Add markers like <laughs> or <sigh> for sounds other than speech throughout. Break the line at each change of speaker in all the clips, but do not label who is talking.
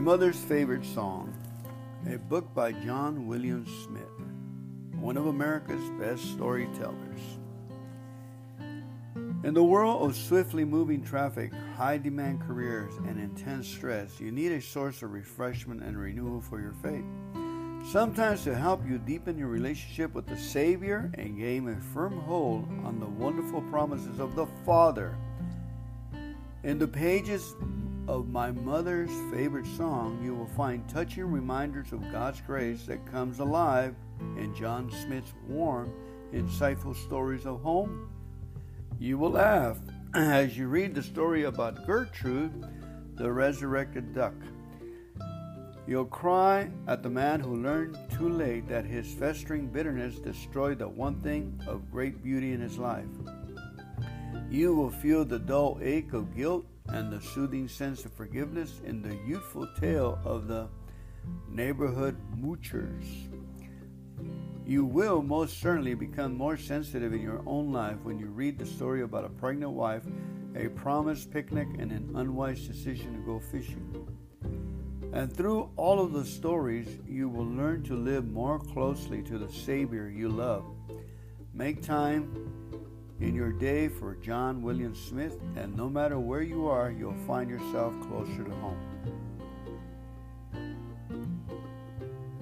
Mother's Favorite Song, a book by John William Smith, one of America's best storytellers. In the world of swiftly moving traffic, high demand careers, and intense stress, you need a source of refreshment and renewal for your faith. Sometimes to help you deepen your relationship with the Savior and gain a firm hold on the wonderful promises of the Father. In the pages of my mother's favorite song, you will find touching reminders of God's grace that comes alive in John Smith's warm, insightful stories of home. You will laugh as you read the story about Gertrude, the resurrected duck. You'll cry at the man who learned too late that his festering bitterness destroyed the one thing of great beauty in his life. You will feel the dull ache of guilt and the soothing sense of forgiveness in the youthful tale of the neighborhood moochers. You will most certainly become more sensitive in your own life when you read the story about a pregnant wife, a promised picnic, and an unwise decision to go fishing. And through all of the stories, you will learn to live more closely to the Savior you love. Make time in your day for John William Smith, and no matter where you are, you'll find yourself closer to home.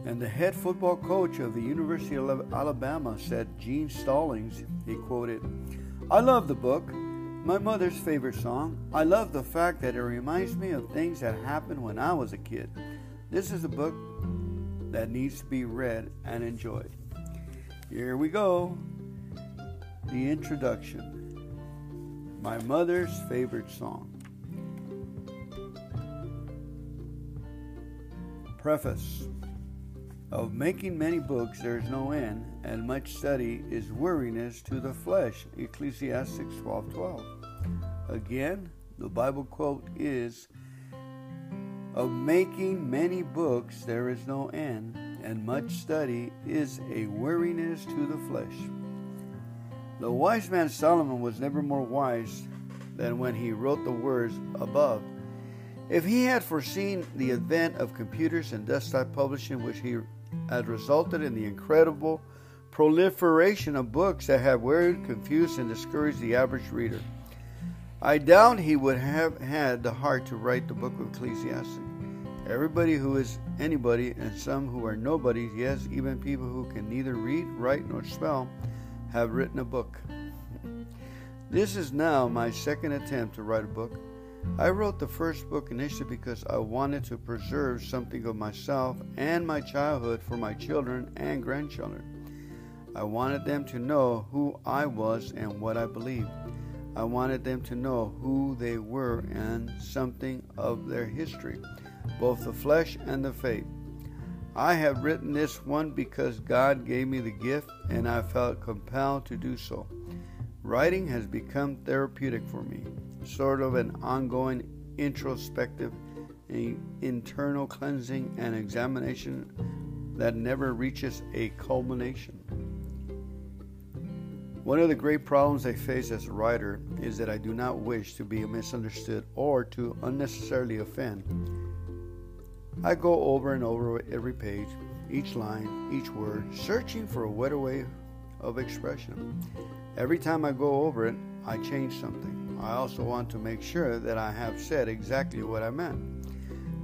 And the head football coach of the University of Alabama said, Gene Stallings, he quoted, I love the book, my mother's favorite song. I love the fact that it reminds me of things that happened when I was a kid. This is a book that needs to be read and enjoyed. Here we go. The introduction. My mother's favorite song. Preface. Of making many books there is no end, and much study is weariness to the flesh. Ecclesiastes 12 12. Again, the Bible quote is Of making many books there is no end, and much study is a weariness to the flesh. The wise man Solomon was never more wise than when he wrote the words above. If he had foreseen the advent of computers and desktop publishing, which he had resulted in the incredible proliferation of books that have worried, confused, and discouraged the average reader, I doubt he would have had the heart to write the book of Ecclesiastes. Everybody who is anybody, and some who are nobodies, yes, even people who can neither read, write, nor spell, have written a book. This is now my second attempt to write a book. I wrote the first book initially because I wanted to preserve something of myself and my childhood for my children and grandchildren. I wanted them to know who I was and what I believed. I wanted them to know who they were and something of their history, both the flesh and the faith. I have written this one because God gave me the gift and I felt compelled to do so. Writing has become therapeutic for me, sort of an ongoing introspective, internal cleansing and examination that never reaches a culmination. One of the great problems I face as a writer is that I do not wish to be misunderstood or to unnecessarily offend. I go over and over every page, each line, each word, searching for a better way of expression. Every time I go over it, I change something. I also want to make sure that I have said exactly what I meant.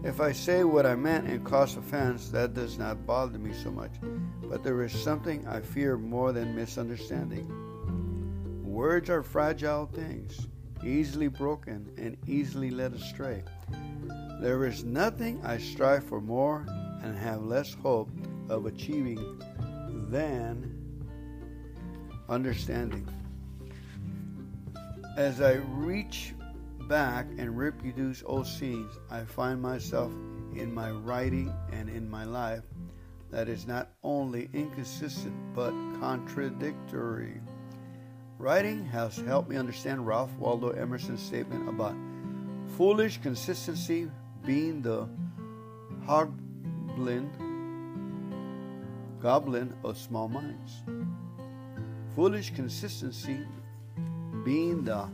If I say what I meant and cause offense, that does not bother me so much. But there is something I fear more than misunderstanding. Words are fragile things, easily broken and easily led astray. There is nothing I strive for more and have less hope of achieving than understanding. As I reach back and reproduce old scenes, I find myself in my writing and in my life that is not only inconsistent but contradictory. Writing has helped me understand Ralph Waldo Emerson's statement about foolish consistency being the hobgoblin goblin of small minds. Foolish consistency being the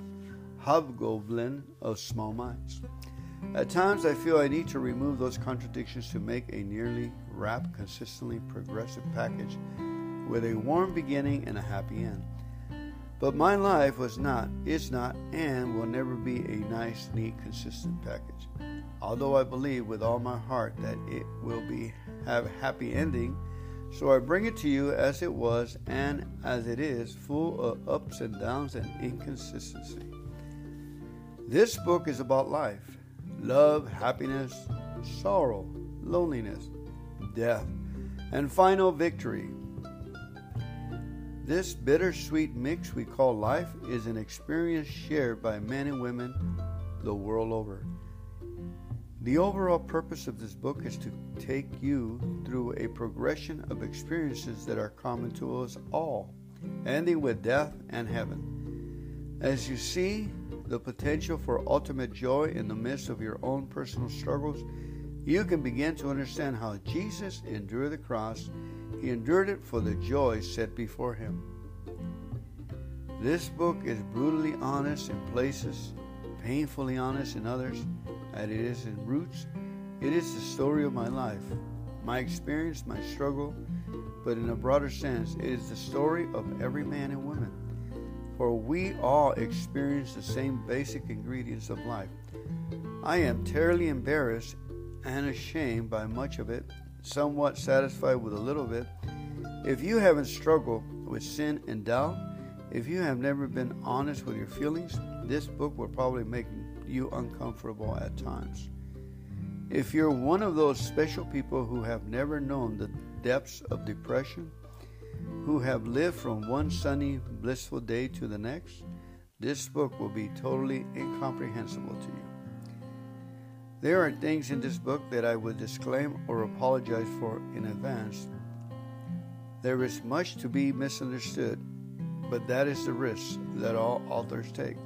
hobgoblin of small minds. At times, I feel I need to remove those contradictions to make a nearly wrapped, consistently progressive package with a warm beginning and a happy end. But my life was not, is not, and will never be a nice, neat, consistent package. Although I believe with all my heart that it will be have a happy ending, so I bring it to you as it was and as it is, full of ups and downs and inconsistency. This book is about life love, happiness, sorrow, loneliness, death, and final victory. This bittersweet mix we call life is an experience shared by men and women the world over. The overall purpose of this book is to take you through a progression of experiences that are common to us all, ending with death and heaven. As you see, the potential for ultimate joy in the midst of your own personal struggles, you can begin to understand how Jesus endured the cross. He endured it for the joy set before him. This book is brutally honest in places, painfully honest in others, and it is in roots. It is the story of my life, my experience, my struggle, but in a broader sense, it is the story of every man and woman for we all experience the same basic ingredients of life. I am terribly embarrassed and ashamed by much of it, somewhat satisfied with a little bit. If you haven't struggled with sin and doubt, if you have never been honest with your feelings, this book will probably make you uncomfortable at times. If you're one of those special people who have never known the depths of depression, who have lived from one sunny, blissful day to the next, this book will be totally incomprehensible to you. There are things in this book that I would disclaim or apologize for in advance. There is much to be misunderstood, but that is the risk that all authors take.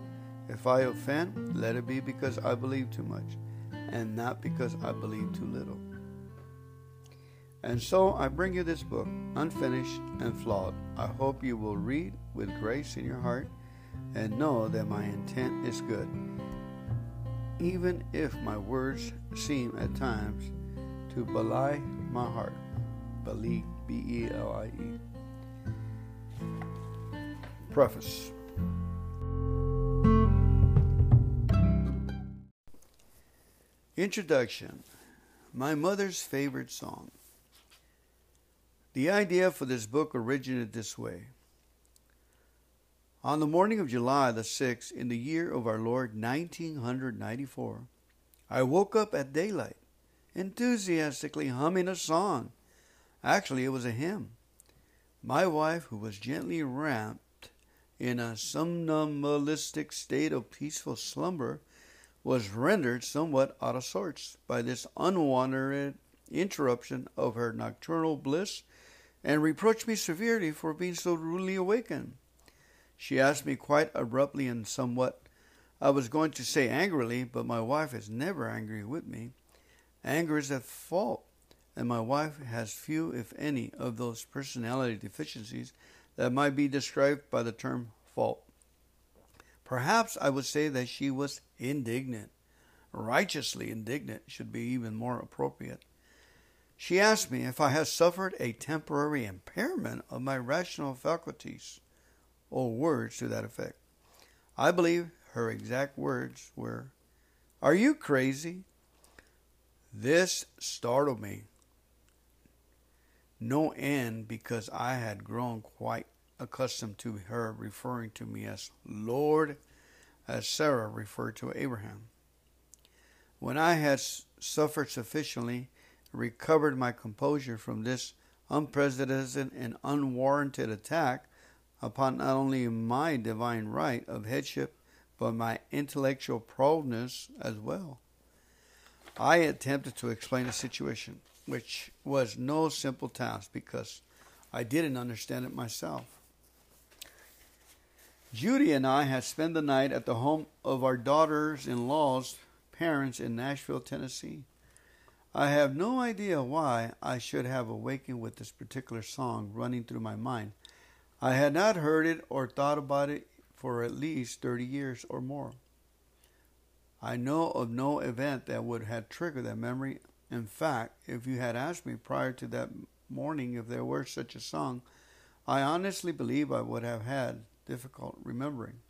If I offend, let it be because I believe too much, and not because I believe too little. And so I bring you this book, unfinished and flawed. I hope you will read with grace in your heart and know that my intent is good. Even if my words seem at times to belie my heart. Belie, B E L I E. Preface Introduction My mother's favorite song. The idea for this book originated this way. On the morning of July the 6th, in the year of our Lord 1994, I woke up at daylight, enthusiastically humming a song. Actually, it was a hymn. My wife, who was gently wrapped in a somnambulistic state of peaceful slumber, was rendered somewhat out of sorts by this unwarranted interruption of her nocturnal bliss and reproached me severely for being so rudely awakened. She asked me quite abruptly and somewhat, I was going to say angrily, but my wife is never angry with me. Anger is at fault, and my wife has few, if any, of those personality deficiencies that might be described by the term fault. Perhaps I would say that she was indignant. Righteously indignant should be even more appropriate. She asked me if I had suffered a temporary impairment of my rational faculties, or words to that effect. I believe her exact words were, Are you crazy? This startled me. No end because I had grown quite accustomed to her referring to me as Lord, as Sarah referred to Abraham. When I had suffered sufficiently, recovered my composure from this unprecedented and unwarranted attack upon not only my divine right of headship, but my intellectual proudness as well. I attempted to explain the situation, which was no simple task because I didn't understand it myself. Judy and I had spent the night at the home of our daughters in law's parents in Nashville, Tennessee. I have no idea why I should have awakened with this particular song running through my mind. I had not heard it or thought about it for at least 30 years or more. I know of no event that would have triggered that memory. In fact, if you had asked me prior to that morning if there were such a song, I honestly believe I would have had difficult remembering.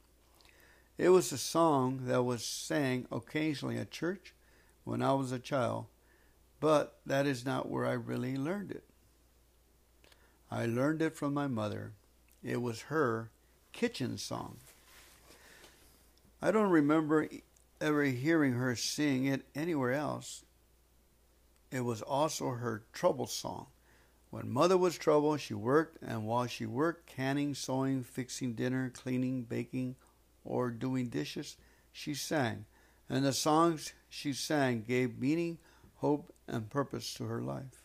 It was a song that was sang occasionally at church when I was a child, but that is not where I really learned it. I learned it from my mother. It was her kitchen song. I don't remember ever hearing her sing it anywhere else. It was also her trouble song. When mother was troubled, she worked, and while she worked, canning, sewing, fixing dinner, cleaning, baking, or doing dishes, she sang. And the songs she sang gave meaning, hope, and purpose to her life.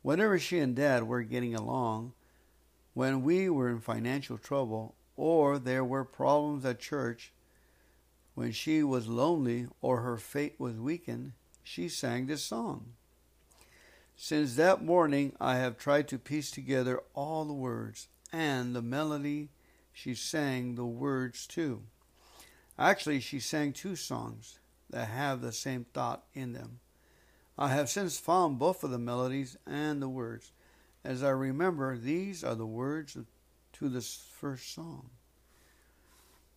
Whenever she and Dad were getting along, when we were in financial trouble, or there were problems at church, when she was lonely or her faith was weakened, she sang this song. Since that morning, I have tried to piece together all the words and the melody she sang the words too. Actually, she sang two songs that have the same thought in them. I have since found both of the melodies and the words. As I remember, these are the words to this first song.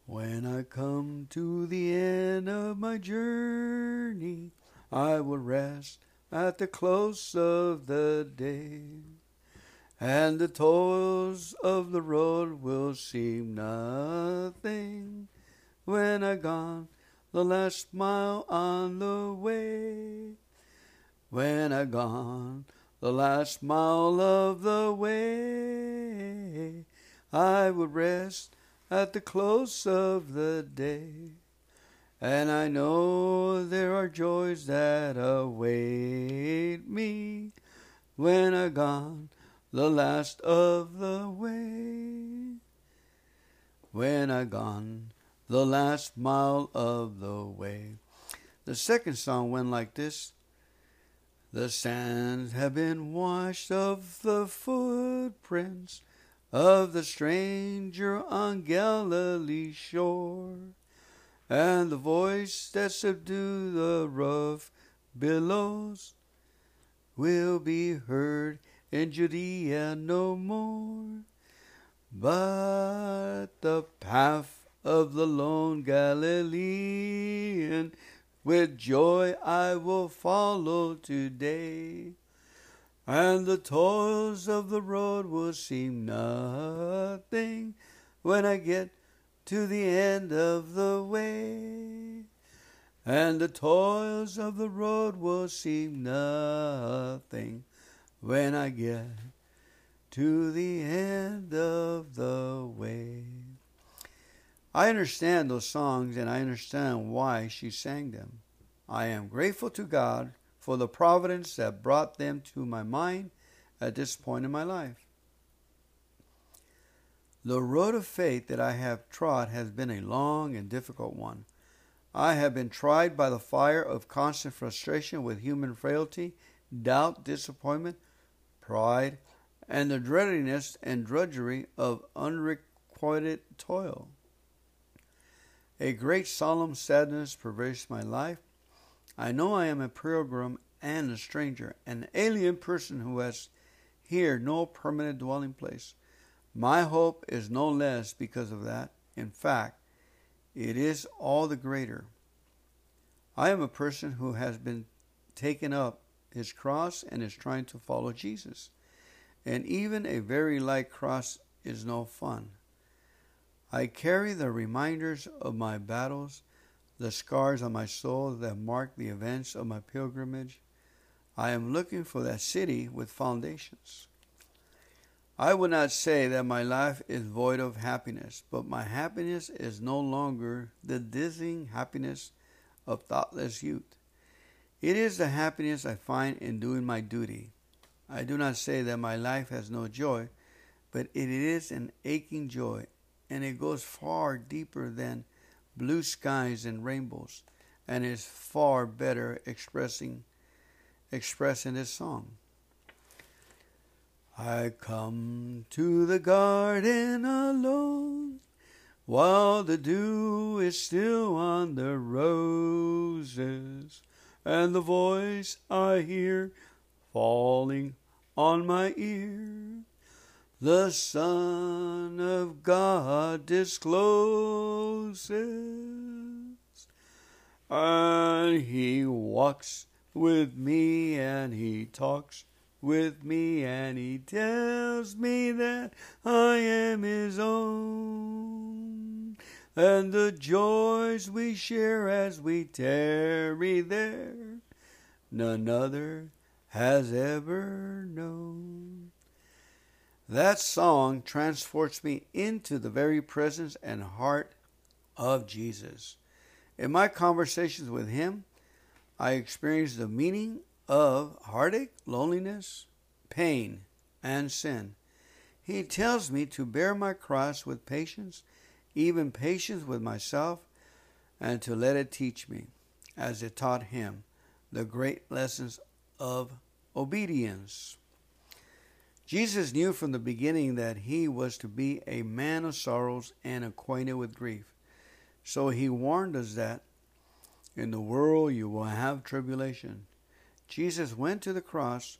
When I come to the end of my journey, I will rest at the close of the day, and the toils of the road will seem nothing when I gone the last mile on the way. When I gone the last mile of the way, I will rest at the close of the day. And I know there are joys that await me when I've gone the last of the way. When I've gone the last mile of the way. The second song went like this. The sands have been washed of the footprints of the stranger on Galilee's shore, and the voice that subdued the rough billows will be heard in Judea no more. But the path of the lone Galilean with joy I will follow today and the toils of the road will seem nothing when I get to the end of the way. And the toils of the road will seem nothing when I get to the end of the way. I understand those songs and I understand why she sang them. I am grateful to God for the providence that brought them to my mind at this point in my life. The road of faith that I have trod has been a long and difficult one. I have been tried by the fire of constant frustration with human frailty, doubt, disappointment, pride, and the dreadiness and drudgery of unrequited toil. A great solemn sadness pervades my life, I know I am a pilgrim and a stranger, an alien person who has here no permanent dwelling place. My hope is no less because of that. In fact, it is all the greater. I am a person who has been taken up his cross and is trying to follow Jesus. And even a very light cross is no fun. I carry the reminders of my battles the scars on my soul that mark the events of my pilgrimage. I am looking for that city with foundations. I would not say that my life is void of happiness, but my happiness is no longer the dizzying happiness of thoughtless youth. It is the happiness I find in doing my duty. I do not say that my life has no joy, but it is an aching joy, and it goes far deeper than blue skies and rainbows, and is far better expressing expressing this song. I come to the garden alone while the dew is still on the roses, and the voice I hear falling on my ear. The Son of God discloses, and He walks with me, and He talks with me, and He tells me that I am His own. And the joys we share as we tarry there, none other has ever known. That song transports me into the very presence and heart of Jesus. In my conversations with Him, I experience the meaning of heartache, loneliness, pain, and sin. He tells me to bear my cross with patience, even patience with myself, and to let it teach me, as it taught him, the great lessons of obedience. Jesus knew from the beginning that he was to be a man of sorrows and acquainted with grief. So he warned us that in the world you will have tribulation. Jesus went to the cross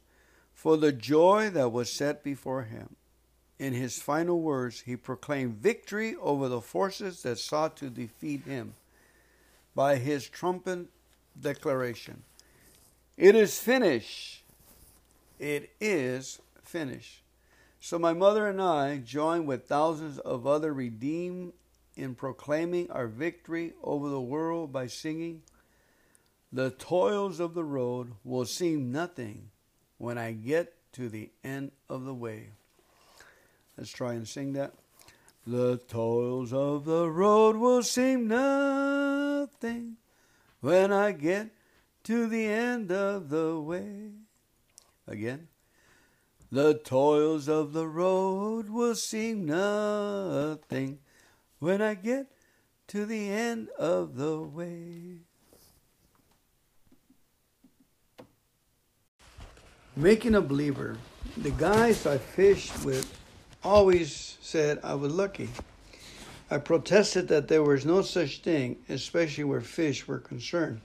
for the joy that was set before him. In his final words, he proclaimed victory over the forces that sought to defeat him by his trumpet declaration It is finished. It is finished. So my mother and I join with thousands of other redeemed in proclaiming our victory over the world by singing, The toils of the road will seem nothing when I get to the end of the way. Let's try and sing that. The toils of the road will seem nothing when I get to the end of the way. Again. The toils of the road will seem nothing when I get to the end of the way. Making a believer. The guys I fished with always said I was lucky. I protested that there was no such thing, especially where fish were concerned.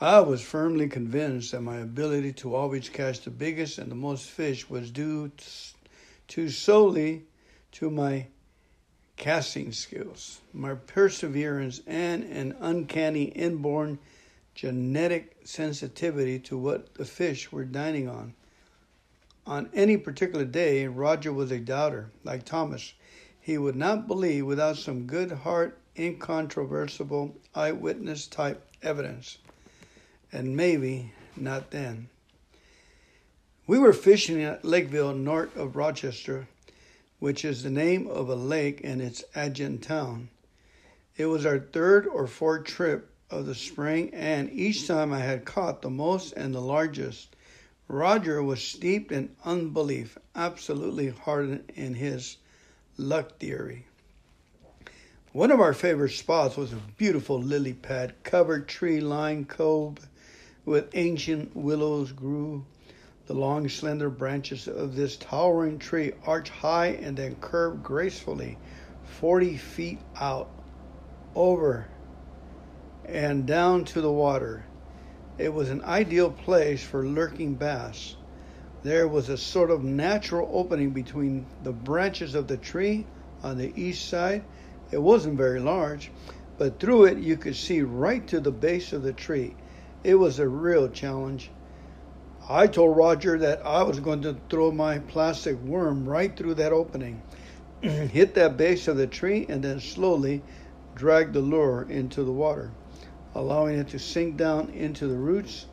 I was firmly convinced that my ability to always catch the biggest and the most fish was due to solely to my casting skills, my perseverance, and an uncanny inborn genetic sensitivity to what the fish were dining on. On any particular day, Roger was a doubter, like Thomas. He would not believe without some good heart, incontrovertible eyewitness type evidence and maybe not then. We were fishing at Lakeville, north of Rochester, which is the name of a lake in its adjacent town. It was our third or fourth trip of the spring, and each time I had caught the most and the largest. Roger was steeped in unbelief, absolutely hardened in his luck theory. One of our favorite spots was a beautiful lily pad covered tree lined cove with ancient willows grew. The long, slender branches of this towering tree arch high and then curve gracefully 40 feet out over and down to the water. It was an ideal place for lurking bass. There was a sort of natural opening between the branches of the tree on the east side. It wasn't very large, but through it you could see right to the base of the tree. It was a real challenge. I told Roger that I was going to throw my plastic worm right through that opening, <clears throat> hit that base of the tree, and then slowly drag the lure into the water, allowing it to sink down into the roots.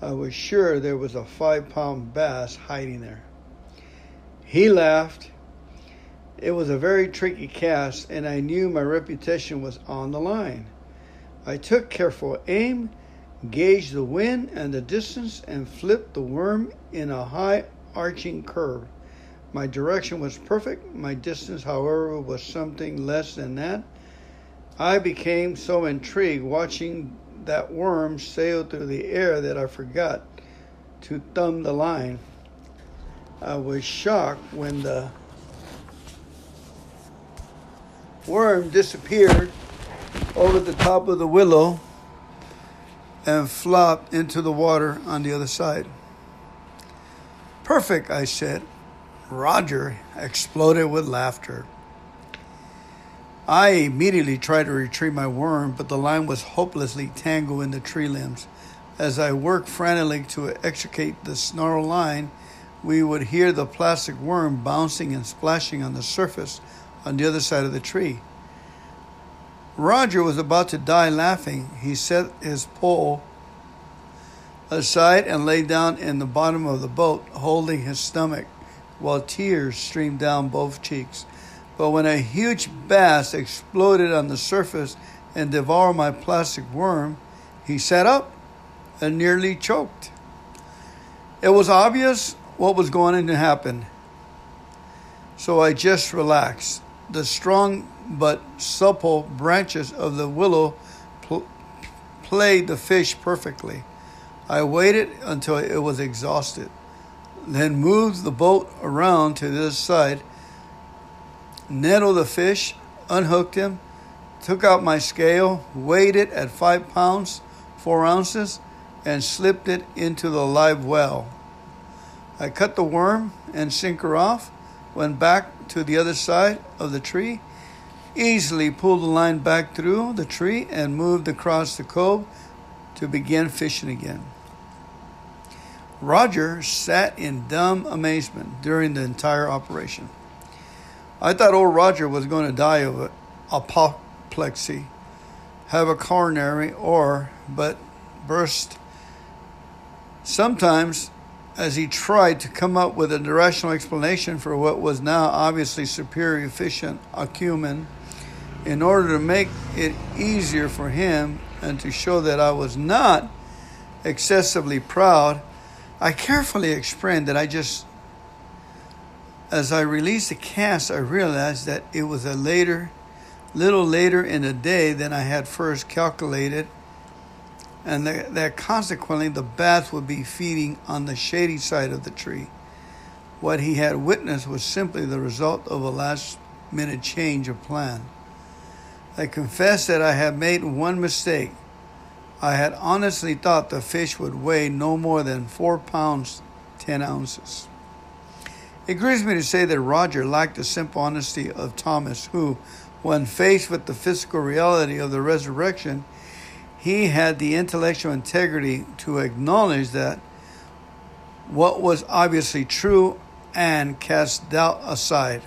I was sure there was a five pound bass hiding there. He laughed. It was a very tricky cast, and I knew my reputation was on the line. I took careful aim gauged the wind and the distance and flipped the worm in a high arching curve. My direction was perfect. My distance, however, was something less than that. I became so intrigued watching that worm sail through the air that I forgot to thumb the line. I was shocked when the worm disappeared over the top of the willow and flopped into the water on the other side. Perfect, I said. Roger exploded with laughter. I immediately tried to retrieve my worm, but the line was hopelessly tangled in the tree limbs. As I worked frantically to extricate the snarl line, we would hear the plastic worm bouncing and splashing on the surface on the other side of the tree. Roger was about to die laughing. He set his pole aside and lay down in the bottom of the boat, holding his stomach, while tears streamed down both cheeks. But when a huge bass exploded on the surface and devoured my plastic worm, he sat up and nearly choked. It was obvious what was going to happen, so I just relaxed. The strong but supple branches of the willow pl- played the fish perfectly. I waited until it was exhausted, then moved the boat around to this side, nettled the fish, unhooked him, took out my scale, weighed it at five pounds, four ounces, and slipped it into the live well. I cut the worm and sinker off, went back to the other side of the tree, easily pulled the line back through the tree, and moved across the cove to begin fishing again. Roger sat in dumb amazement during the entire operation. I thought old Roger was going to die of apoplexy, have a coronary, or but burst. Sometimes, as he tried to come up with a rational explanation for what was now obviously superior efficient acumen, in order to make it easier for him and to show that I was not excessively proud, I carefully explained that I just, as I released the cast, I realized that it was a later, little later in the day than I had first calculated, and that, that consequently the bath would be feeding on the shady side of the tree. What he had witnessed was simply the result of a last minute change of plan. I confess that I had made one mistake I had honestly thought the fish would weigh no more than four pounds, ten ounces. It grieves me to say that Roger lacked the simple honesty of Thomas, who, when faced with the physical reality of the resurrection, he had the intellectual integrity to acknowledge that what was obviously true and cast doubt aside.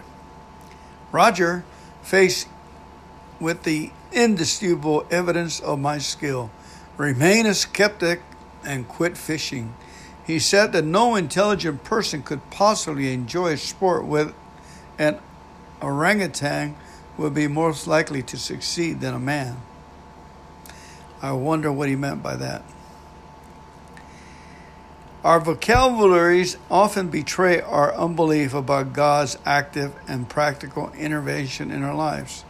Roger, faced with the indisputable evidence of my skill, Remain a skeptic and quit fishing. He said that no intelligent person could possibly enjoy a sport with an orangutan would be most likely to succeed than a man. I wonder what he meant by that. Our vocabularies often betray our unbelief about God's active and practical intervention in our lives.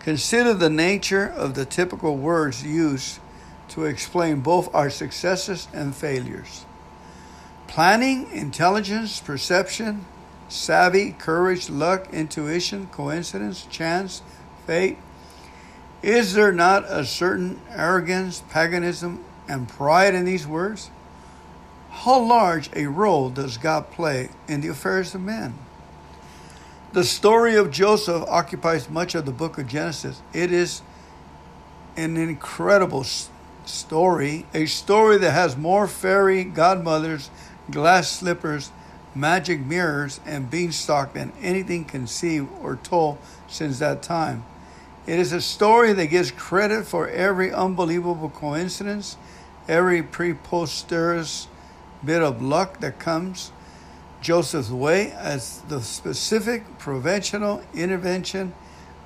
Consider the nature of the typical words used to explain both our successes and failures. Planning, intelligence, perception, savvy, courage, luck, intuition, coincidence, chance, fate. Is there not a certain arrogance, paganism, and pride in these words? How large a role does God play in the affairs of men? The story of Joseph occupies much of the book of Genesis. It is an incredible story, a story that has more fairy godmothers, glass slippers, magic mirrors, and beanstalk than anything conceived or told since that time. It is a story that gives credit for every unbelievable coincidence, every preposterous bit of luck that comes Joseph's way as the specific providential intervention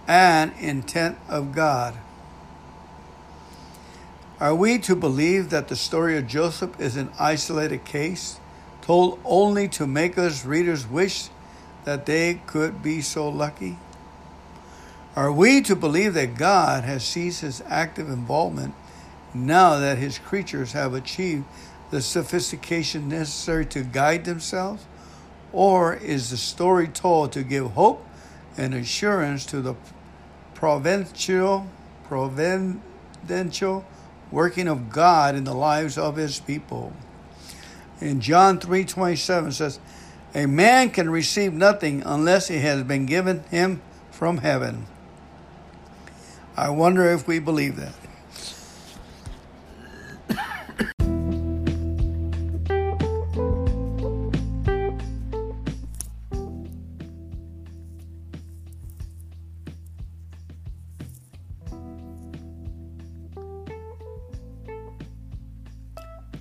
and intent of God. Are we to believe that the story of Joseph is an isolated case, told only to make us readers wish that they could be so lucky? Are we to believe that God has ceased his active involvement now that his creatures have achieved the sophistication necessary to guide themselves? Or is the story told to give hope and assurance to the providential, providential working of God in the lives of his people. In John 3:27 says, "A man can receive nothing unless it has been given him from heaven." I wonder if we believe that.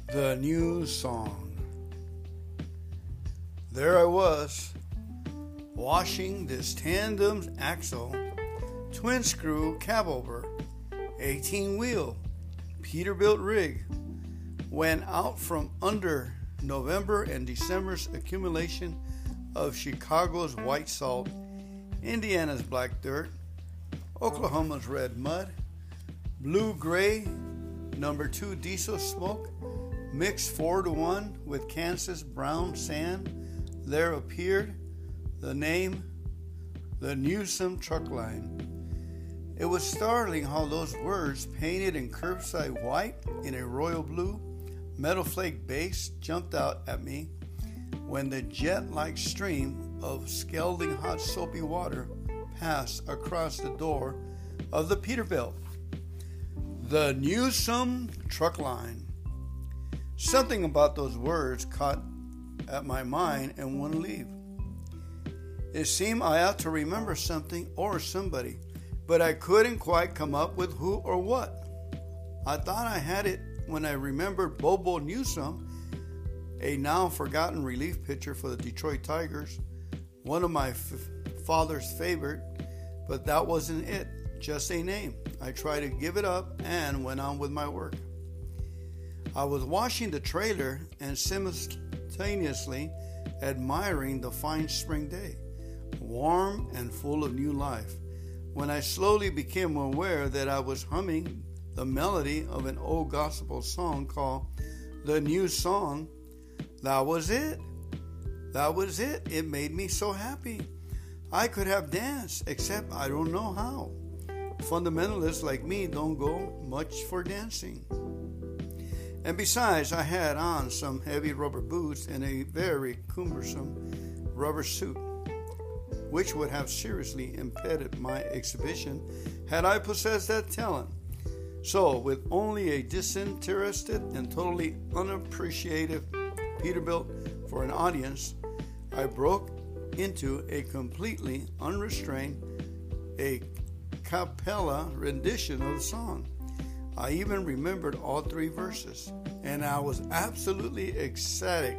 The new song. There I was, washing this tandem axle, twin screw cab over, 18 wheel, Peterbilt rig, went out from under November and December's accumulation of Chicago's white salt, Indiana's black dirt, Oklahoma's red mud, blue gray, number two diesel smoke, Mixed four to one with Kansas brown sand, there appeared the name the Newsom Truck Line. It was startling how those words, painted in curbside white in a royal blue metal flake base, jumped out at me when the jet like stream of scalding hot soapy water passed across the door of the Peterbilt. The Newsom Truck Line. Something about those words caught at my mind and wouldn't leave. It seemed I ought to remember something or somebody, but I couldn't quite come up with who or what. I thought I had it when I remembered Bobo Newsom, a now forgotten relief pitcher for the Detroit Tigers, one of my f- father's favorite, but that wasn't it, just a name. I tried to give it up and went on with my work. I was washing the trailer and simultaneously admiring the fine spring day, warm and full of new life, when I slowly became aware that I was humming the melody of an old gospel song called The New Song. That was it. That was it. It made me so happy. I could have danced, except I don't know how. Fundamentalists like me don't go much for dancing. And besides, I had on some heavy rubber boots and a very cumbersome rubber suit, which would have seriously impeded my exhibition had I possessed that talent. So, with only a disinterested and totally unappreciative Peterbilt for an audience, I broke into a completely unrestrained, a cappella rendition of the song. I even remembered all three verses, and I was absolutely ecstatic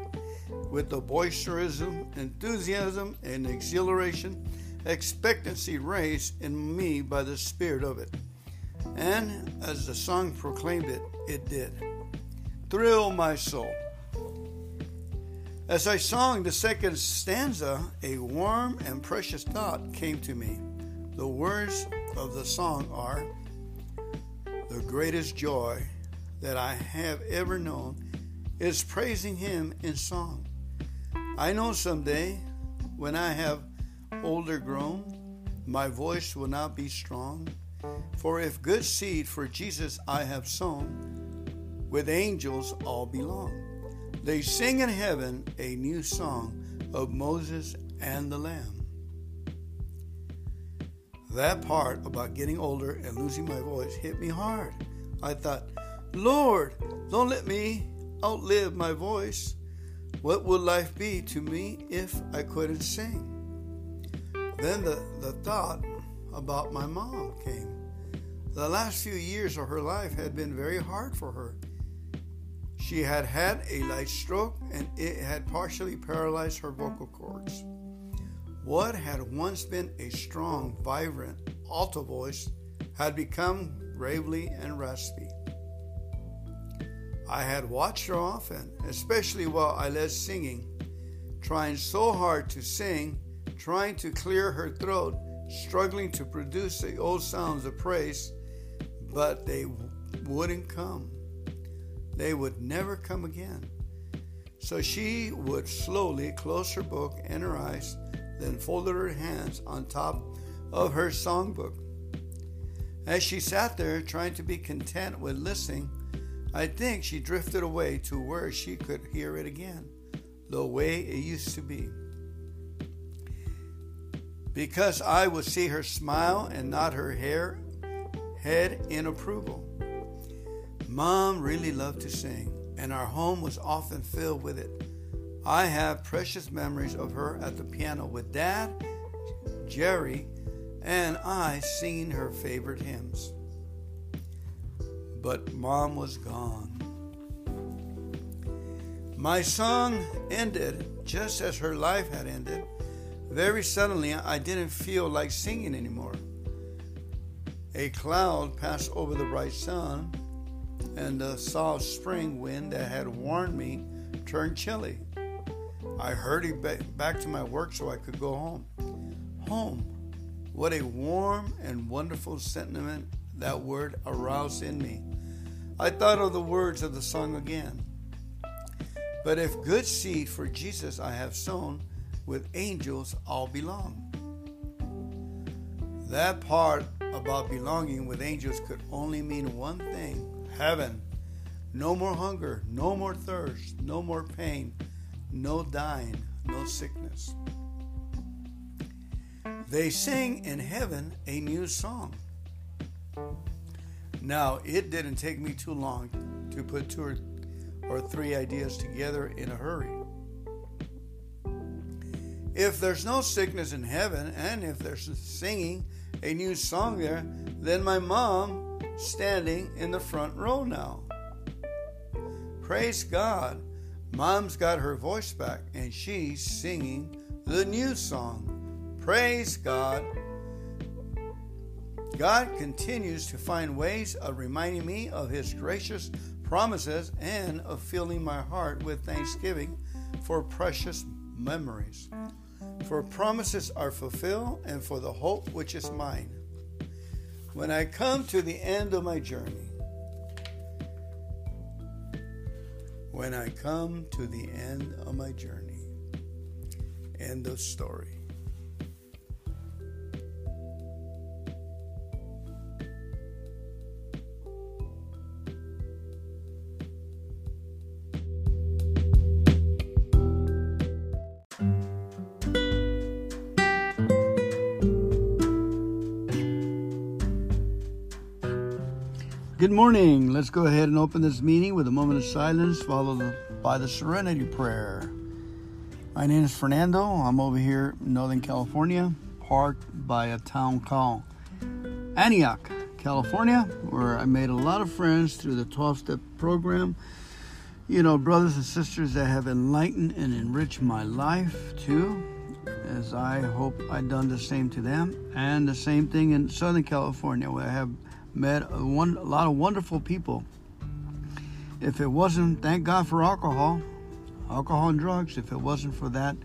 with the boisterism, enthusiasm, and exhilaration, expectancy raised in me by the spirit of it. And as the song proclaimed it, it did. Thrill my soul. As I sang the second stanza, a warm and precious thought came to me. The words of the song are the greatest joy that I have ever known is praising Him in song. I know someday when I have older grown, my voice will not be strong. For if good seed for Jesus I have sown, with angels all belong. They sing in heaven a new song of Moses and the Lamb. That part about getting older and losing my voice hit me hard. I thought, Lord, don't let me outlive my voice. What would life be to me if I couldn't sing? Then the, the thought about my mom came. The last few years of her life had been very hard for her. She had had a light stroke and it had partially paralyzed her vocal cords. What had once been a strong, vibrant alto voice had become gravely and raspy. I had watched her often, especially while I led singing, trying so hard to sing, trying to clear her throat, struggling to produce the old sounds of praise, but they wouldn't come. They would never come again. So she would slowly close her book and her eyes then folded her hands on top of her songbook. As she sat there trying to be content with listening, I think she drifted away to where she could hear it again, the way it used to be. Because I would see her smile and nod her hair head in approval. Mom really loved to sing, and our home was often filled with it. I have precious memories of her at the piano with Dad, Jerry, and I singing her favorite hymns. But Mom was gone. My song ended just as her life had ended. Very suddenly, I didn't feel like singing anymore. A cloud passed over the bright sun, and the soft spring wind that had warned me turned chilly. I hurried back to my work so I could go home. Home. What a warm and wonderful sentiment that word aroused in me. I thought of the words of the song again. But if good seed for Jesus I have sown, with angels I'll belong. That part about belonging with angels could only mean one thing heaven. No more hunger, no more thirst, no more pain, no dying, no sickness. They sing in heaven a new song. Now, it didn't take me too long to put two or, or three ideas together in a hurry. If there's no sickness in heaven, and if they're singing a new song there, then my mom standing in the front row now. Praise God, mom's got her voice back and she's singing the new song. Praise God. God continues to find ways of reminding me of His gracious promises and of filling my heart with thanksgiving for precious memories. For promises are fulfilled, and for the hope which is mine. When I come to the end of my journey, when I come to the end of my journey, end of story. Good morning. Let's go ahead and open this meeting with a moment of silence, followed by the Serenity Prayer. My name is Fernando. I'm over here in Northern California, parked by a town called Antioch, California, where I made a lot of friends through the 12 step program. You know, brothers and sisters that have enlightened and enriched my life too, as I hope I've done the same to them. And the same thing in Southern California, where I have met a, one, a lot of wonderful people. If it wasn't, thank God for alcohol, alcohol and drugs. If it wasn't for that,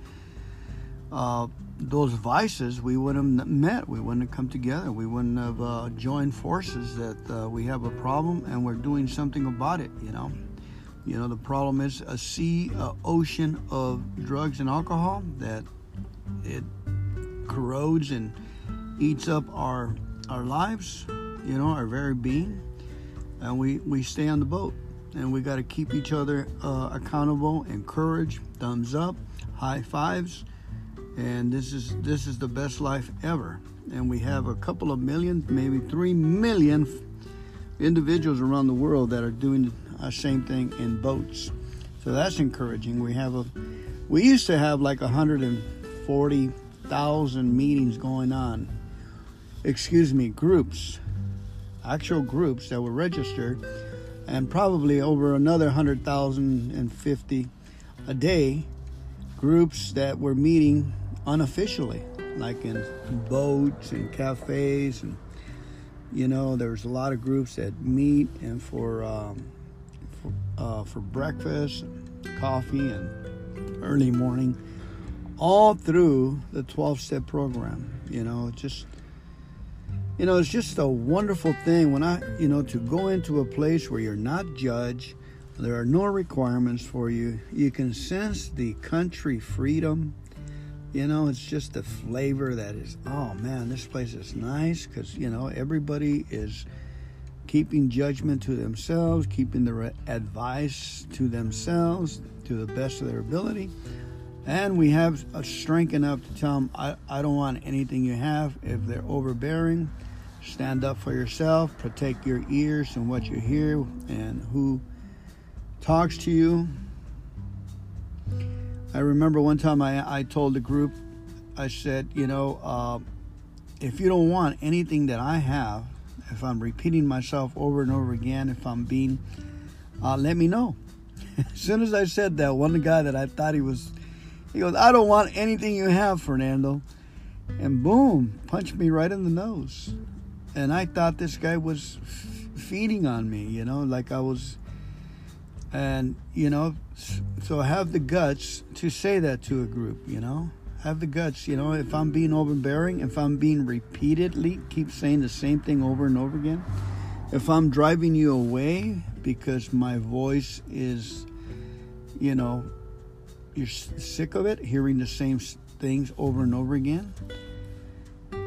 uh, those vices, we wouldn't have met. We wouldn't have come together. We wouldn't have uh, joined forces. That uh, we have a problem and we're doing something about it. You know, you know the problem is a sea, a ocean of drugs and alcohol that it corrodes and eats up our our lives you know, our very being, and we we stay on the boat, and we got to keep each other uh, accountable, encourage, thumbs up, high fives, and this is this is the best life ever. And we have a couple of million, maybe three million individuals around the world that are doing the same thing in boats. So that's encouraging. We have a we used to have like 140,000 meetings going on. Excuse me, groups actual groups that were registered, and probably over another 100,050 a day groups that were meeting unofficially, like in boats and cafes, and you know, there's a lot of groups that meet and for um, for, uh, for breakfast, coffee, and early morning, all through the 12-step program. You know, just you know, it's just a wonderful thing when I, you know, to go into a place where you're not judged, there are no requirements for you. You can sense the country freedom, You know, it's just the flavor that is, oh man, this place is nice because, you know, everybody is keeping judgment to themselves, keeping the advice to themselves to the best of their ability. And we have a strength enough to tell them, I, I don't want anything you have. If they're overbearing, stand up for yourself, protect your ears and what you hear and who talks to you. I remember one time I, I told the group, I said, you know, uh, if you don't want anything that I have, if I'm repeating myself over and over again, if I'm being, uh, let me know. <laughs> as soon as I said that, one guy that I thought he was, he goes, I don't want anything you have, Fernando. And boom, punched me right in the nose. And I thought this guy was f- feeding on me, you know, like I was and you know so have the guts to say that to a group you know? Have the guts you know if i'm being overbearing if i'm being repeatedly keep saying the same thing over and over again if i'm driving you away because my voice is you know you're sick of it hearing the same things over and over again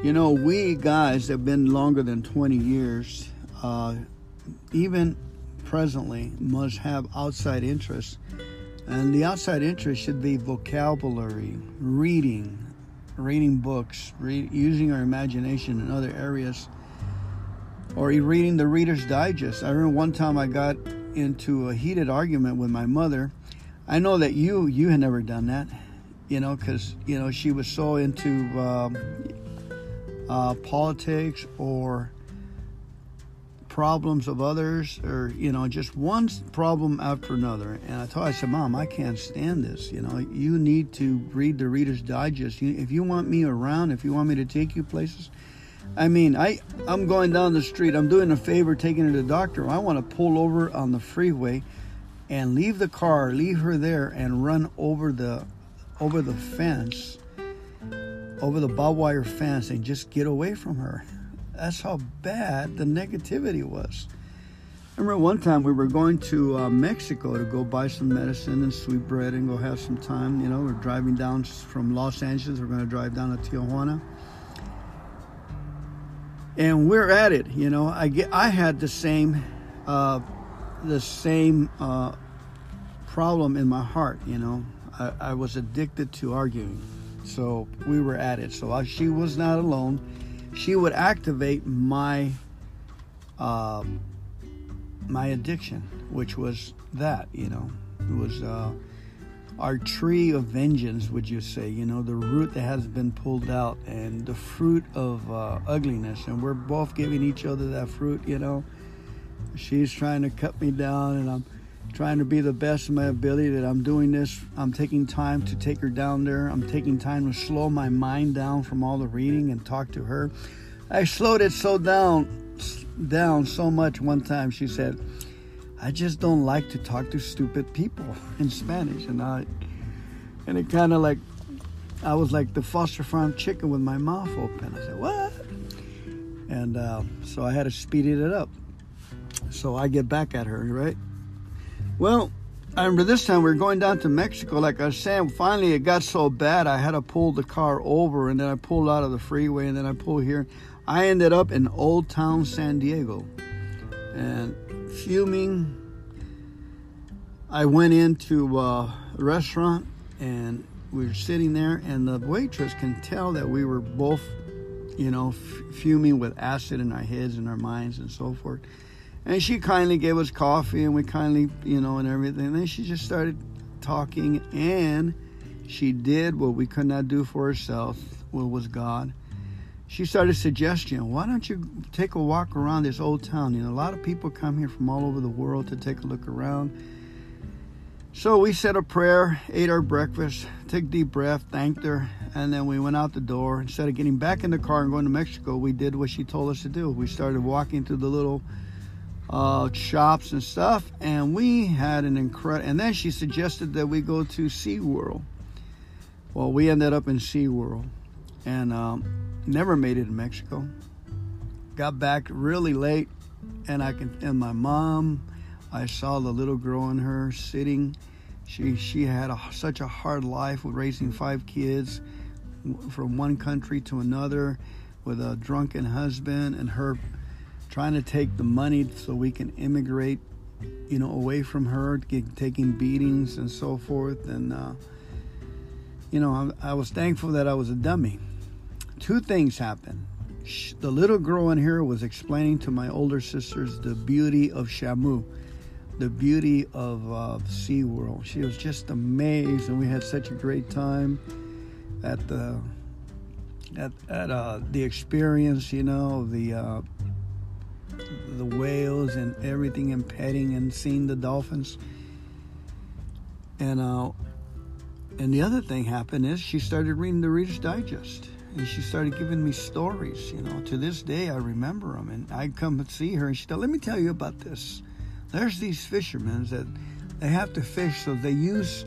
you know we guys have been longer than 20 years uh, even presently must have outside interests. And the outside interest should be vocabulary, reading, reading books, read, using our imagination in other areas, or reading the Reader's Digest. I remember one time I got into a heated argument with my mother. I know that you you had never done that, you know, because you know she was so into um, uh, politics or problems of others or you know just one problem after another. And i told i said mom i can't stand this you know you need to read the reader's digest. If you want me around if you want me to take you places i mean i i'm going down the street. I'm doing a favor taking her to the doctor. I want to pull over on the freeway and leave the car leave her there and run over the over the fence over the barbed wire fence and just get away from her that's how bad the negativity was. I remember one time we were going to uh, Mexico to go buy some medicine and sweet bread and go have some time. You know, we're driving down from Los Angeles. We're going to drive down to Tijuana, and we're at it. You know, I get I had the same uh, the same uh, problem in my heart. You know, I, I was addicted to arguing, so we were at it. So I, she was not alone she would activate my uh, my addiction, which was that you know it was uh, our tree of vengeance, would you say? You know the root that has been pulled out and the fruit of uh, ugliness, and we're both giving each other that fruit. You know, she's trying to cut me down, and I'm trying to be the best of my ability that I'm doing this. I'm taking time to take her down there. I'm taking time to slow my mind down from all the reading and talk to her. I slowed it so down down so much one time she said, I just don't like to talk to stupid people <laughs> in Spanish and I and it kind of like I was like the Foster Farm chicken with my mouth open. I said, "What?" And uh, so I had to speed it up. So I get back at her, right? Well, I remember this time we were going down to Mexico. Like I was saying, finally it got so bad I had to pull the car over, and then I pulled out of the freeway, and then I pulled here. I ended up in Old Town San Diego, and fuming. I went into a restaurant, and we were sitting there, and the waitress can tell that we were both, you know, fuming with acid in our heads and our minds and so forth. And she kindly gave us coffee and we kindly, you know, and everything. And then she just started talking and she did what we could not do for herself, what was God. She started suggesting, why don't you take a walk around this old town? You know, a lot of people come here from all over the world to take a look around. So we said a prayer, ate our breakfast, took deep breath, thanked her, and then we went out the door. Instead of getting back in the car and going to Mexico, we did what she told us to do. We started walking through the little uh, shops and stuff, and we had an incredible. And then she suggested that we go to SeaWorld. Well, we ended up in SeaWorld and um, never made it in Mexico. Got back really late, and I can. And my mom, I saw the little girl in her sitting. She she had a, such a hard life with raising five kids, from one country to another with a drunken husband and her trying to take the money so we can immigrate, you know, away from her, get, taking beatings and so forth. And, uh, you know, I, I was thankful that I was a dummy. Two things happened. The little girl in here was explaining to my older sisters the beauty of Shamu, the beauty of uh, SeaWorld. She was just amazed, and we had such a great time at the at, at uh, the experience, you know, the uh, the whales and everything, and petting and seeing the dolphins. And uh, and the other thing happened is she started reading the Reader's Digest, and she started giving me stories. You know, to this day I remember them, and I'd come and see her, and she said, "Let me tell you about this. There's these fishermen that they have to fish, so they use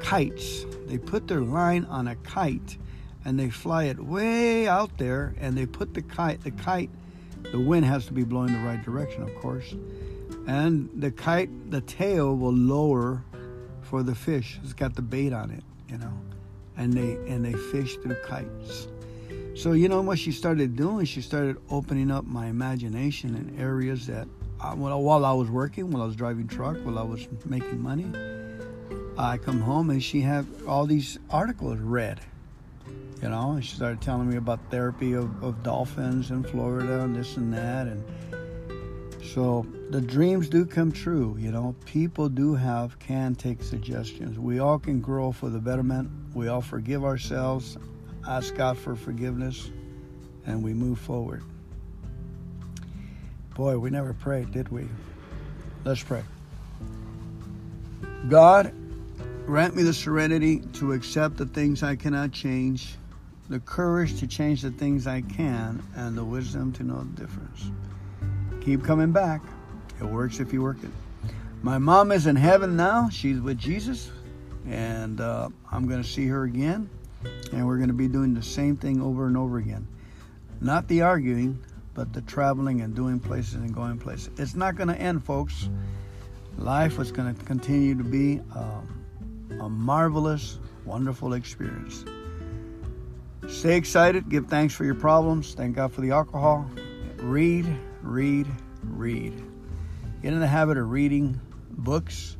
kites. They put their line on a kite." and they fly it way out there and they put the kite the kite the wind has to be blowing the right direction of course. And the kite the tail will lower for the fish. It's got the bait on it you know. And they and they fish through kites. So you know what she started doing? She started opening up my imagination in areas that uh, I, while i was working while i was driving truck while i was making money i come home and she had all these articles read you know, and she started telling me about therapy of, of dolphins in Florida and this and that. And so the dreams do come true. You know, people do have, can take suggestions. We all can grow for the betterment. We all forgive ourselves, ask God for forgiveness, and we move forward. Boy, we never prayed, did we? Let's pray. God, grant me the serenity to accept the things I cannot change the courage to change the things I can, and the wisdom to know the difference. Keep coming back. It works if you work it. My mom is in heaven now. She's with Jesus, and uh, I'm going to see her again, and we're going to be doing the same thing over and over again. Not the arguing, but the traveling and doing places and going places. It's not going to end, folks. Life is going to continue to be um, a marvelous, wonderful experience. Stay excited. Give thanks for your problems. Thank God for the alcohol. Read, read, read. Get in the habit of reading books.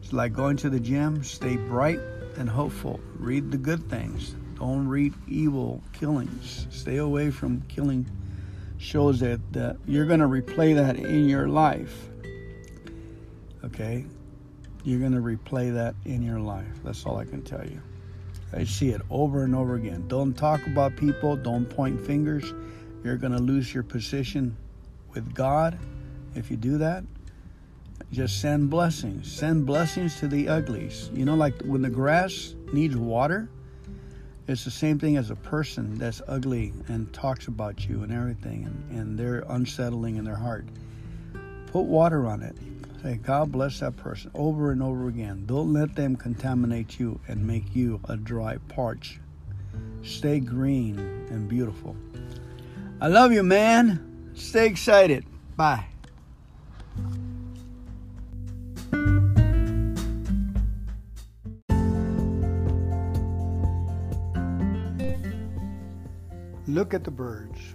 It's like going to the gym. Stay bright and hopeful. Read the good things. Don't read evil killings. Stay away from killing shows that, you're going to replay that in your life. Okay? You're going to replay that in your life. That's all I can tell you. I see it over and over again. Don't talk about people, don't point fingers. You're going to lose your position with God if you do that. Just send blessings. Send blessings to the uglies. You know, like when the grass needs water, it's the same thing as a person that's ugly and talks about you and everything, and, and they're unsettling in their heart. Put water on it. Say, God bless that person over and over again. Don't let them contaminate you and make you a dry parch. Stay green and beautiful. I love you, man. Stay excited. Bye. Look at the birds.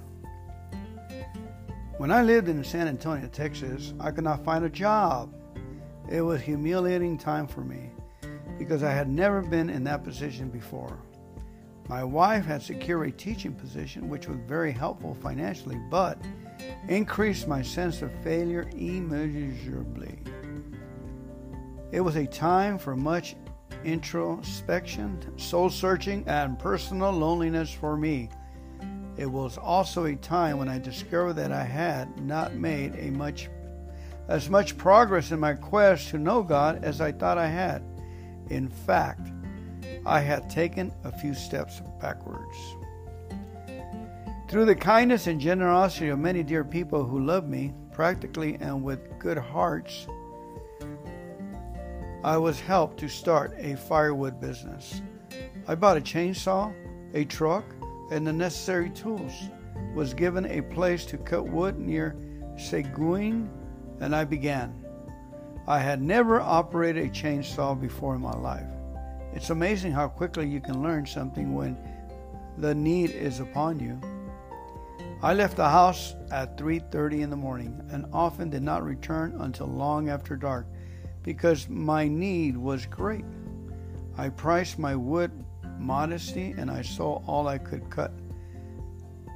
When I lived in San Antonio, Texas, I could not find a job. It was humiliating time for me because I had never been in that position before. My wife had secured a teaching position, which was very helpful financially, but increased my sense of failure immeasurably. It was a time for much introspection, soul searching, and personal loneliness for me. It was also a time when I discovered that I had not made a much as much progress in my quest to know God as I thought I had. In fact, I had taken a few steps backwards. Through the kindness and generosity of many dear people who love me, practically and with good hearts, I was helped to start a firewood business. I bought a chainsaw, a truck, and the necessary tools, was given a place to cut wood near Seguin, and I began. I had never operated a chainsaw before in my life. It's amazing how quickly you can learn something when the need is upon you. I left the house at 3:30 in the morning and often did not return until long after dark because my need was great. I priced my wood modesty and I saw all I could cut.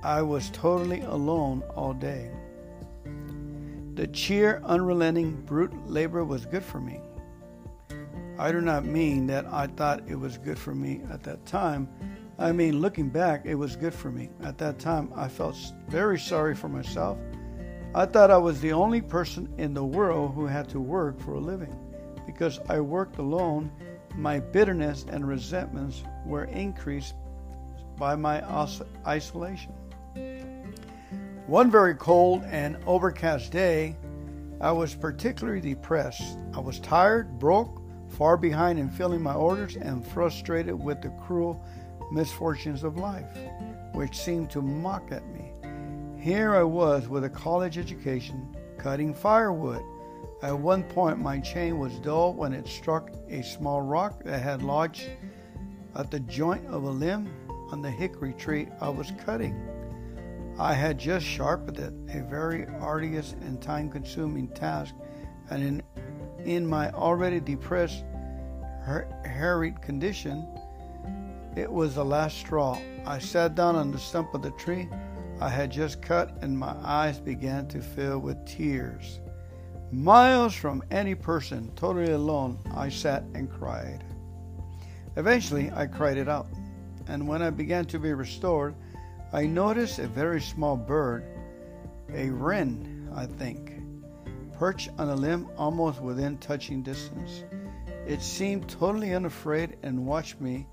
I was totally alone all day. The cheer, unrelenting, brute labor was good for me. I do not mean that I thought it was good for me at that time. I mean, looking back, it was good for me. At that time, I felt very sorry for myself. I thought I was the only person in the world who had to work for a living. Because I worked alone, my bitterness and resentments were increased by my isolation. One very cold and overcast day, I was particularly depressed. I was tired, broke, far behind in filling my orders, and frustrated with the cruel misfortunes of life, which seemed to mock at me. Here I was with a college education, cutting firewood. At one point, my chain was dull when it struck a small rock that had lodged at the joint of a limb on the hickory tree I was cutting. I had just sharpened it, a very arduous and time consuming task, and in, in my already depressed, harried condition, it was the last straw. I sat down on the stump of the tree I had just cut, and my eyes began to fill with tears. Miles from any person, totally alone, I sat and cried. Eventually, I cried it out, and when I began to be restored, I noticed a very small bird, a wren, I think, perched on a limb almost within touching distance. It seemed totally unafraid and watched me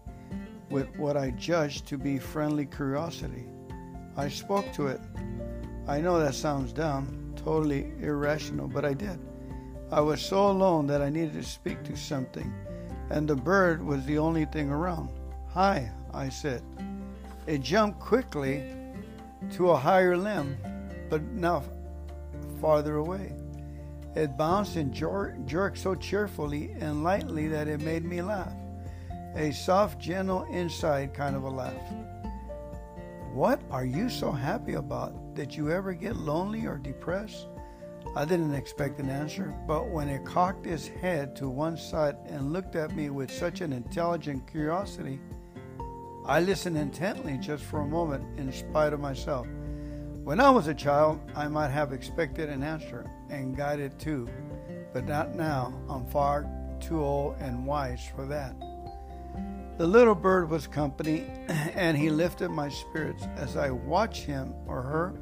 with what I judged to be friendly curiosity. I spoke to it. I know that sounds dumb, totally irrational, but I did. I was so alone that I needed to speak to something, and the bird was the only thing around. Hi, I said. It jumped quickly to a higher limb, but now farther away. It bounced and jerked so cheerfully and lightly that it made me laugh. A soft, gentle, inside kind of a laugh. What are you so happy about? Did you ever get lonely or depressed? I didn't expect an answer, but when it cocked its head to one side and looked at me with such an intelligent curiosity, I listened intently just for a moment in spite of myself. When I was a child, I might have expected an answer and guided too, but not now. I'm far too old and wise for that. The little bird was company, <clears throat> and he lifted my spirits. As I watched him or her,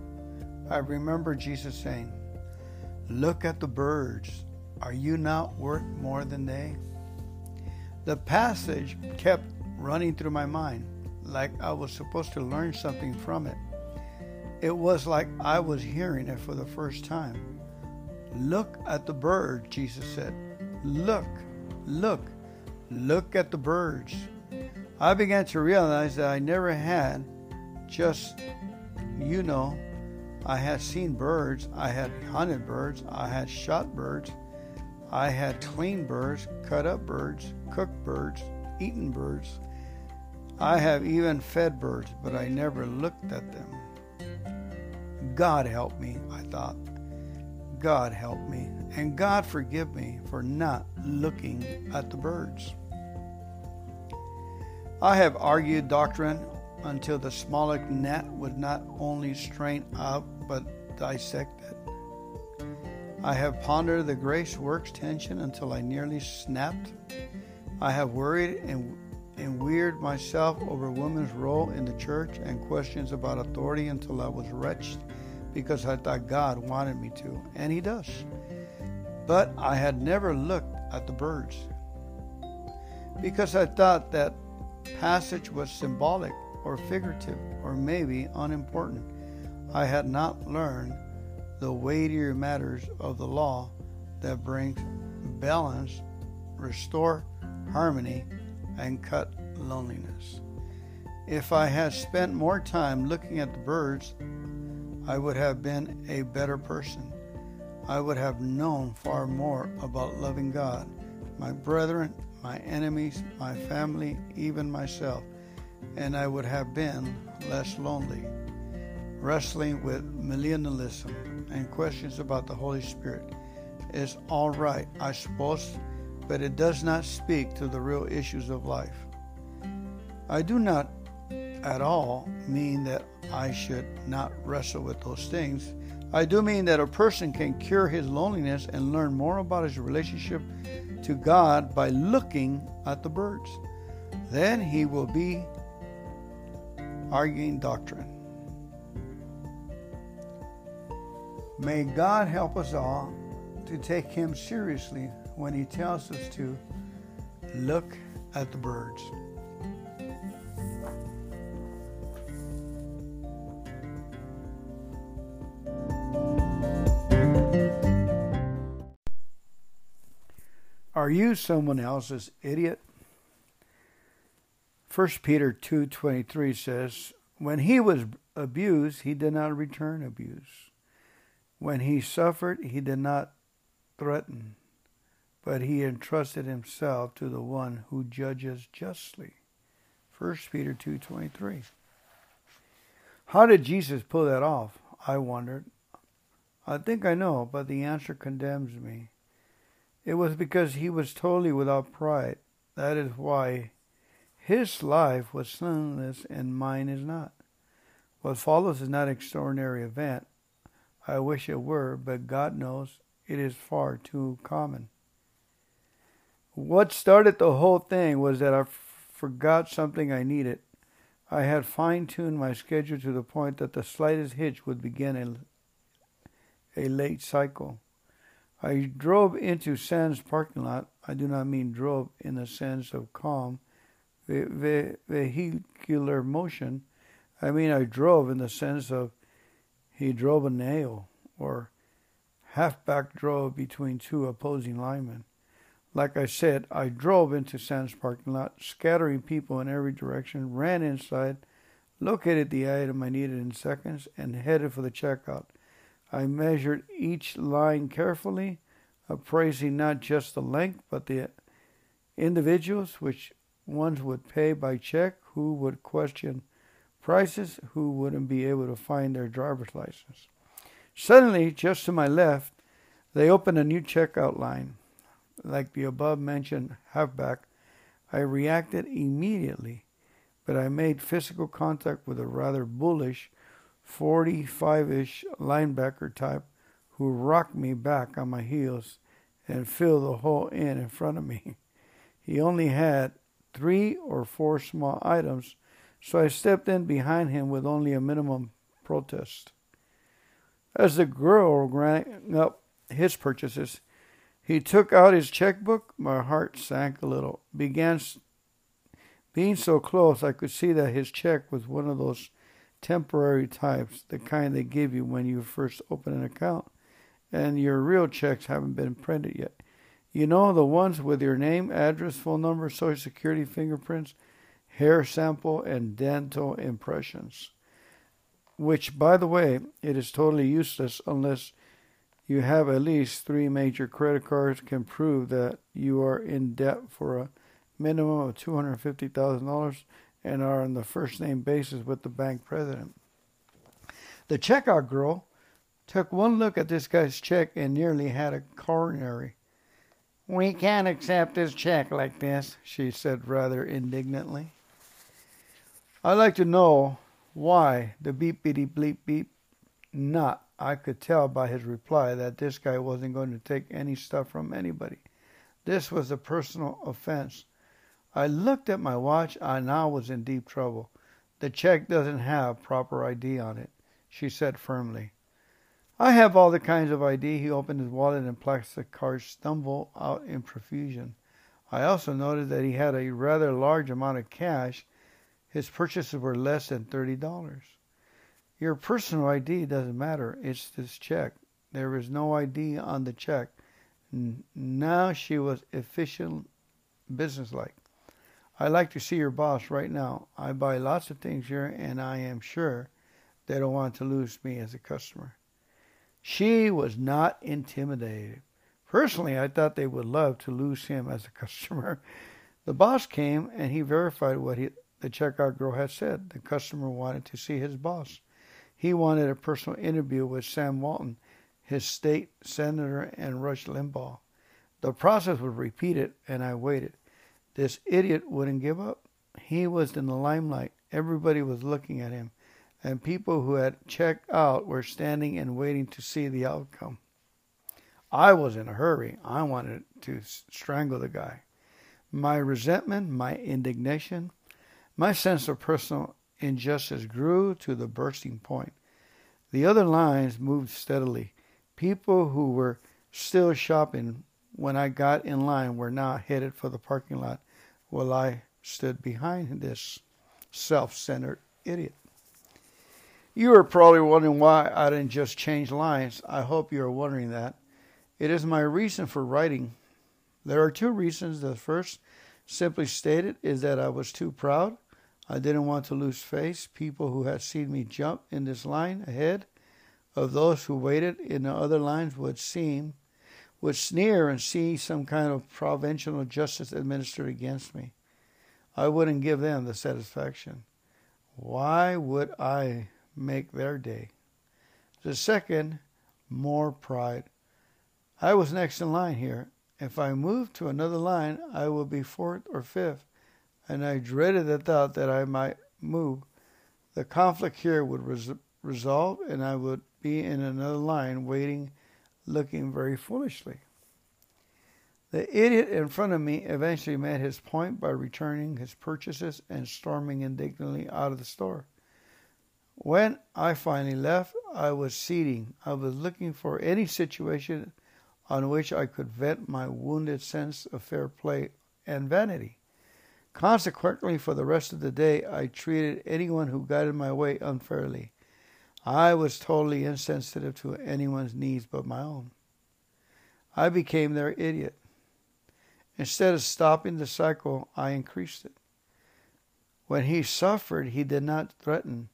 I remember Jesus saying, Look at the birds. Are you not worth more than they? The passage kept running through my mind like I was supposed to learn something from it. It was like I was hearing it for the first time. Look at the birds, Jesus said. Look, look, look at the birds. I began to realize that I never had just, you know, I had seen birds, I had hunted birds, I had shot birds, I had cleaned birds, cut up birds, cooked birds, eaten birds. I have even fed birds, but I never looked at them. God help me, I thought. God help me, and God forgive me for not looking at the birds. I have argued doctrine until the smallest gnat would not only strain out but dissect it. I have pondered the grace works tension until I nearly snapped. I have worried and and weird myself over women's role in the church and questions about authority until I was wretched because I thought God wanted me to, and He does. But I had never looked at the birds because I thought that passage was symbolic or figurative or maybe unimportant. I had not learned the weightier matters of the law that brings balance, restore harmony, and cut loneliness. If I had spent more time looking at the birds, I would have been a better person. I would have known far more about loving God, my brethren, my enemies, my family, even myself. and I would have been less lonely. Wrestling with millennialism and questions about the Holy Spirit is all right, I suppose, but it does not speak to the real issues of life. I do not at all mean that I should not wrestle with those things. I do mean that a person can cure his loneliness and learn more about his relationship to God by looking at the birds. Then he will be arguing doctrine. May God help us all to take Him seriously when He tells us to look at the birds. Are you someone else's idiot? 1 Peter 2:23 says, "When he was abused, he did not return abuse. When he suffered, he did not threaten, but he entrusted himself to the one who judges justly." 1 Peter 2:23. How did Jesus pull that off? I wondered. I think I know, but the answer condemns me. It was because he was totally without pride. That is why his life was sinless and mine is not. What follows is not an extraordinary event. I wish it were, but God knows it is far too common. What started the whole thing was that I f- forgot something I needed. I had fine tuned my schedule to the point that the slightest hitch would begin a, a late cycle. I drove into Sam's parking lot. I do not mean drove in the sense of calm vehicular motion. I mean, I drove in the sense of he drove a nail or halfback drove between two opposing linemen. Like I said, I drove into Sam's parking lot, scattering people in every direction, ran inside, located the item I needed in seconds, and headed for the checkout. I measured each line carefully, appraising not just the length, but the individuals, which Ones would pay by check, who would question prices, who wouldn't be able to find their driver's license. Suddenly, just to my left, they opened a new checkout line. Like the above mentioned halfback, I reacted immediately, but I made physical contact with a rather bullish 45 ish linebacker type who rocked me back on my heels and filled the hole in in front of me. <laughs> He only had three or four small items, so I stepped in behind him with only a minimum protest. As the girl rang up his purchases, he took out his checkbook. My heart sank a little. Began being so close, I could see that his check was one of those temporary types, the kind they give you when you first open an account, and your real checks haven't been printed yet. You know, the ones with your name, address, phone number, social security, fingerprints, hair sample, and dental impressions. Which, by the way, it is totally useless unless you have at least three major credit cards can prove that you are in debt for a minimum of $250,000 and are on the first name basis with the bank president. The checkout girl took one look at this guy's check and nearly had a coronary. We can't accept this check like this, she said rather indignantly. I'd like to know why the beep beep bleep beep not. I could tell by his reply that this guy wasn't going to take any stuff from anybody. This was a personal offense. I looked at my watch and I was in deep trouble. The check doesn't have proper ID on it, she said firmly. I have all the kinds of ID. He opened his wallet and plastic cards stumbled out in profusion. I also noted that he had a rather large amount of cash. His purchases were less than $30. Your personal ID doesn't matter. It's this check. There is no ID on the check. Now she was efficient, businesslike. I'd like to see your boss right now. I buy lots of things here, and I am sure they don't want to lose me as a customer. She was not intimidated. Personally, I thought they would love to lose him as a customer. <laughs> The boss came and he verified what he, the checkout girl had said. The customer wanted to see his boss. He wanted a personal interview with Sam Walton, his state senator, and Rush Limbaugh. The process was repeated, and I waited. This idiot wouldn't give up. He was in the limelight. Everybody was looking at him, and people who had checked out were standing and waiting to see the outcome. I was in a hurry. I wanted to strangle the guy. My resentment, my indignation, my sense of personal injustice grew to the bursting point. The other lines moved steadily. People who were still shopping when I got in line were now headed for the parking lot while I stood behind this self centered idiot. You are probably wondering why I didn't just change lines. I hope you are wondering that. It is my reason for writing. There are two reasons. The first, simply stated, is that I was too proud. I didn't want to lose face. People who had seen me jump in this line ahead of those who waited in the other lines would seem would sneer and see some kind of provincial justice administered against me. I wouldn't give them the satisfaction. Why would I make their day? The second, more pride. I was next in line here. If I moved to another line, I would be fourth or fifth, and I dreaded the thought that I might move. The conflict here would res- resolve, and I would be in another line waiting looking very foolishly. The idiot in front of me eventually made his point by returning his purchases and storming indignantly out of the store. When I finally left, I was seating. I was looking for any situation on which I could vent my wounded sense of fair play and vanity. Consequently, for the rest of the day, I treated anyone who got in my way unfairly. I was totally insensitive to anyone's needs but my own. I became their idiot. Instead of stopping the cycle, I increased it. When he suffered, he did not threaten,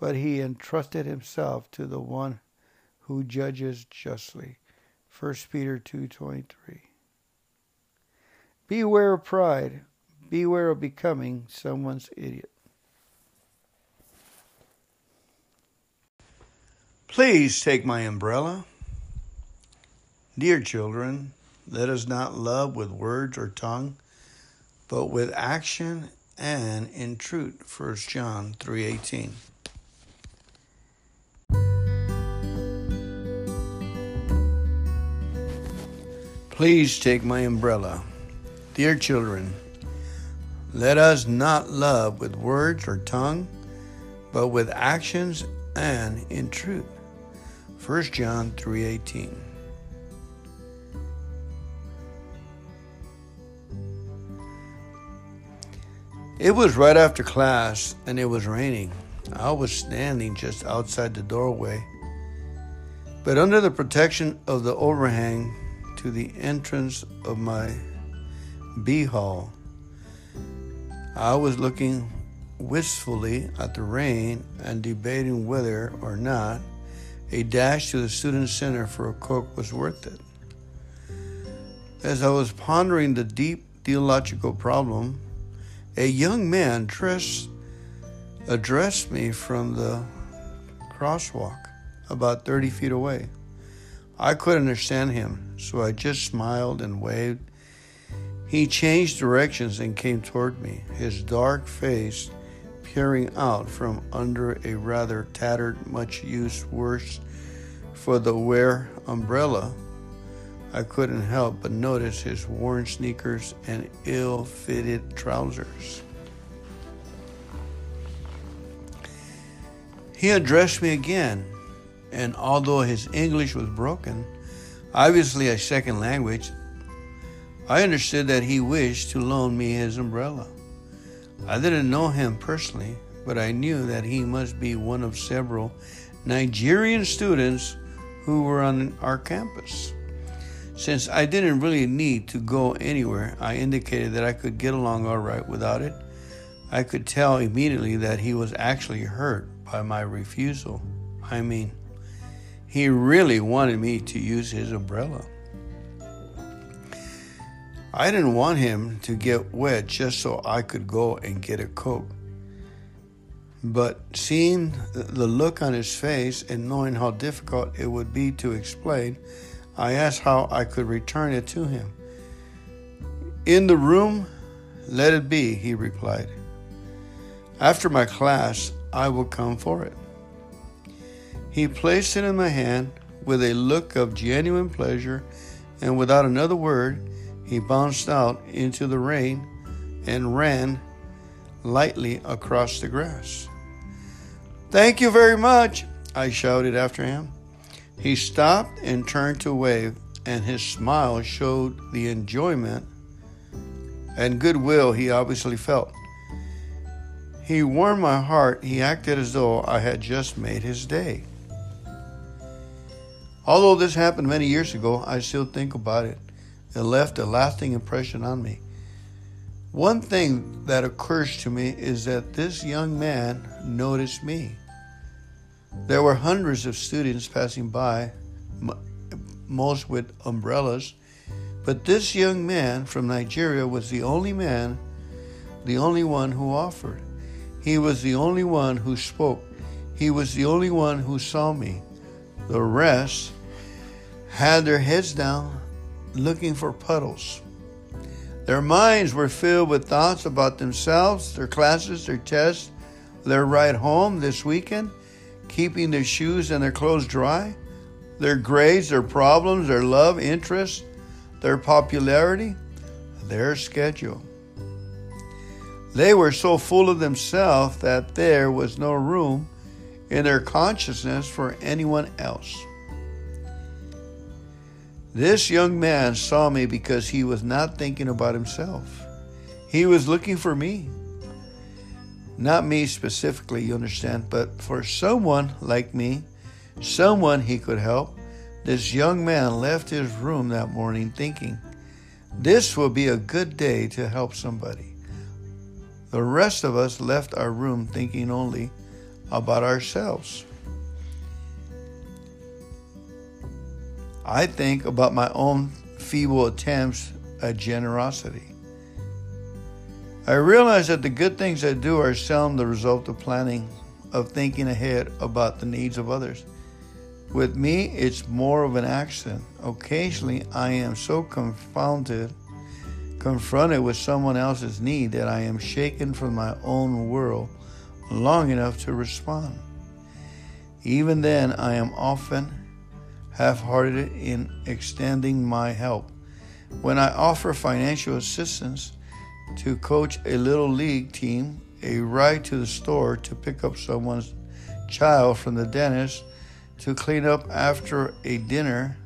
but he entrusted himself to the one who judges justly. 1 Peter 2:23. Beware of pride. Beware of becoming someone's idiot. Please take my umbrella. Dear children, let us not love with words or tongue, but with action and in truth. 1 John 3:18. Please take my umbrella. Dear children, let us not love with words or tongue, but with actions and in truth. 1 John 3:18 It was right after class and it was raining. I was standing just outside the doorway, but under the protection of the overhang to the entrance of my bee hall. I was looking wistfully at the rain and debating whether or not a dash to the student center for a Coke was worth it. As I was pondering the deep theological problem, a young man dressed addressed me from the crosswalk about 30 feet away. I couldn't understand him, so I just smiled and waved. He changed directions and came toward me, his dark face peering out from under a rather tattered, much used worse for the wear umbrella. I couldn't help but notice his worn sneakers and ill fitted trousers. He addressed me again, and although his English was broken, obviously a second language, I understood that he wished to loan me his umbrella. I didn't know him personally, but I knew that he must be one of several Nigerian students who were on our campus. Since I didn't really need to go anywhere, I indicated that I could get along all right without it. I could tell immediately that he was actually hurt by my refusal. I mean, he really wanted me to use his umbrella. I didn't want him to get wet just so I could go and get a Coke. But seeing the look on his face and knowing how difficult it would be to explain, I asked how I could return it to him. In the room, let it be, he replied. After my class, I will come for it. He placed it in my hand with a look of genuine pleasure, and without another word, he bounced out into the rain and ran lightly across the grass. Thank you very much, I shouted after him. He stopped and turned to wave, and his smile showed the enjoyment and goodwill he obviously felt. He warmed my heart. He acted as though I had just made his day. Although this happened many years ago, I still think about it. It left a lasting impression on me. One thing that occurs to me is that this young man noticed me. There were hundreds of students passing by, most with umbrellas, but this young man from Nigeria was the only man, the only one who offered. He was the only one who spoke. He was the only one who saw me. The rest had their heads down, looking for puddles. Their minds were filled with thoughts about themselves, their classes, their tests, their ride home this weekend, keeping their shoes and their clothes dry, their grades, their problems, their love, interests, their popularity, their schedule. They were so full of themselves that there was no room in their consciousness for anyone else. This young man saw me because he was not thinking about himself. He was looking for me. Not me specifically, you understand, but for someone like me, someone he could help. This young man left his room that morning thinking, This will be a good day to help somebody. The rest of us left our room thinking only about ourselves. I think about my own feeble attempts at generosity. I realize that the good things I do are seldom the result of planning, of thinking ahead about the needs of others. With me, it's more of an accident. Occasionally, I am so confounded, confronted with someone else's need that I am shaken from my own world long enough to respond. Even then, I am often half hearted in extending my help. When I offer financial assistance to coach a little league team, a ride to the store to pick up someone's child from the dentist, to clean up after a dinner,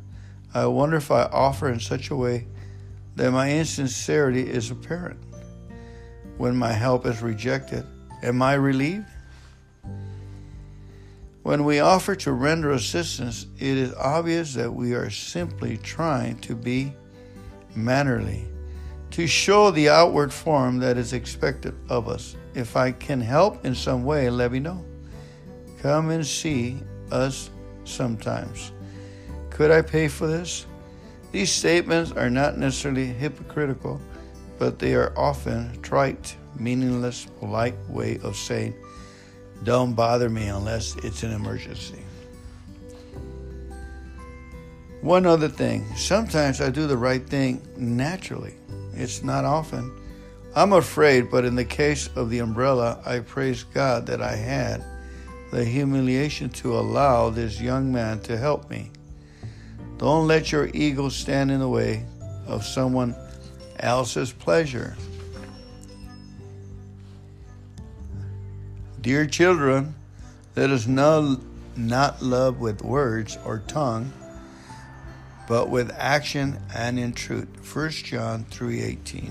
I wonder if I offer in such a way that my insincerity is apparent. When my help is rejected, am I relieved? When we offer to render assistance, it is obvious that we are simply trying to be mannerly, to show the outward form that is expected of us. If I can help in some way, let me know. Come and see us sometimes. Could I pay for this? These statements are not necessarily hypocritical, but they are often trite, meaningless, polite way of saying, don't bother me unless it's an emergency. One other thing sometimes I do the right thing naturally, it's not often. I'm afraid, but in the case of the umbrella, I praise God that I had the humiliation to allow this young man to help me. Don't let your ego stand in the way of someone else's pleasure. Dear children, let us not, not love with words or tongue, but with action and in truth. 1 John 3:18.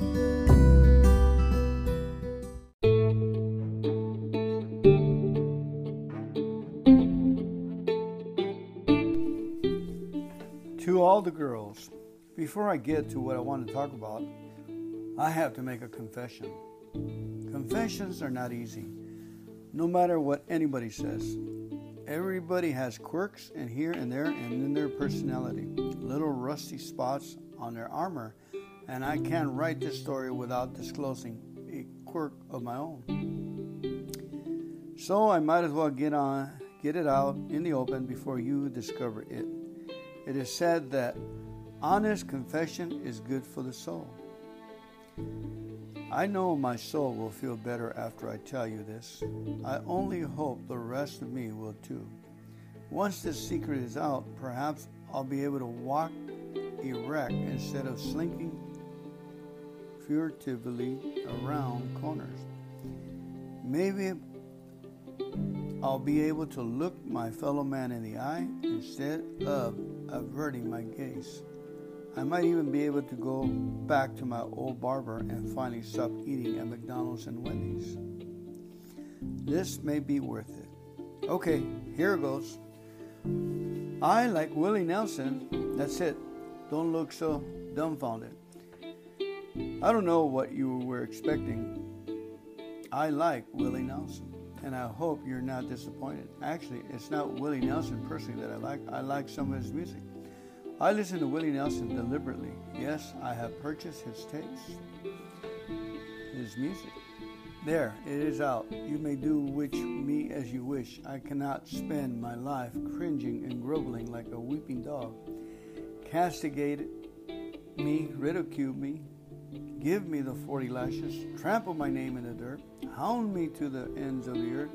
To all the girls, before I get to what I want to talk about, I have to make a confession. Confessions are not easy, no matter what anybody says. Everybody has quirks and here and there and in their personality, little rusty spots on their armor, and I can't write this story without disclosing a quirk of my own. So I might as well get on get it out in the open before you discover it. It is said that honest confession is good for the soul. I know my soul will feel better after I tell you this. I only hope the rest of me will too. Once this secret is out, perhaps I'll be able to walk erect instead of slinking furtively around corners. Maybe I'll be able to look my fellow man in the eye instead of averting my gaze. I might even be able to go back to my old barber and finally stop eating at McDonald's and Wendy's. This may be worth it. Okay, here goes. I, like Willie Nelson, that's it. Don't look so dumbfounded. I don't know what you were expecting. I like Willie Nelson, and I hope you're not disappointed. Actually, it's not Willie Nelson personally that I like, I like some of his music. I listen to Willie Nelson deliberately. Yes, I have purchased his tapes, his music. There, it is out. You may do which me as you wish. I cannot spend my life cringing and groveling like a weeping dog. Castigate me, ridicule me, give me the forty lashes, trample my name in the dirt, hound me to the ends of the earth,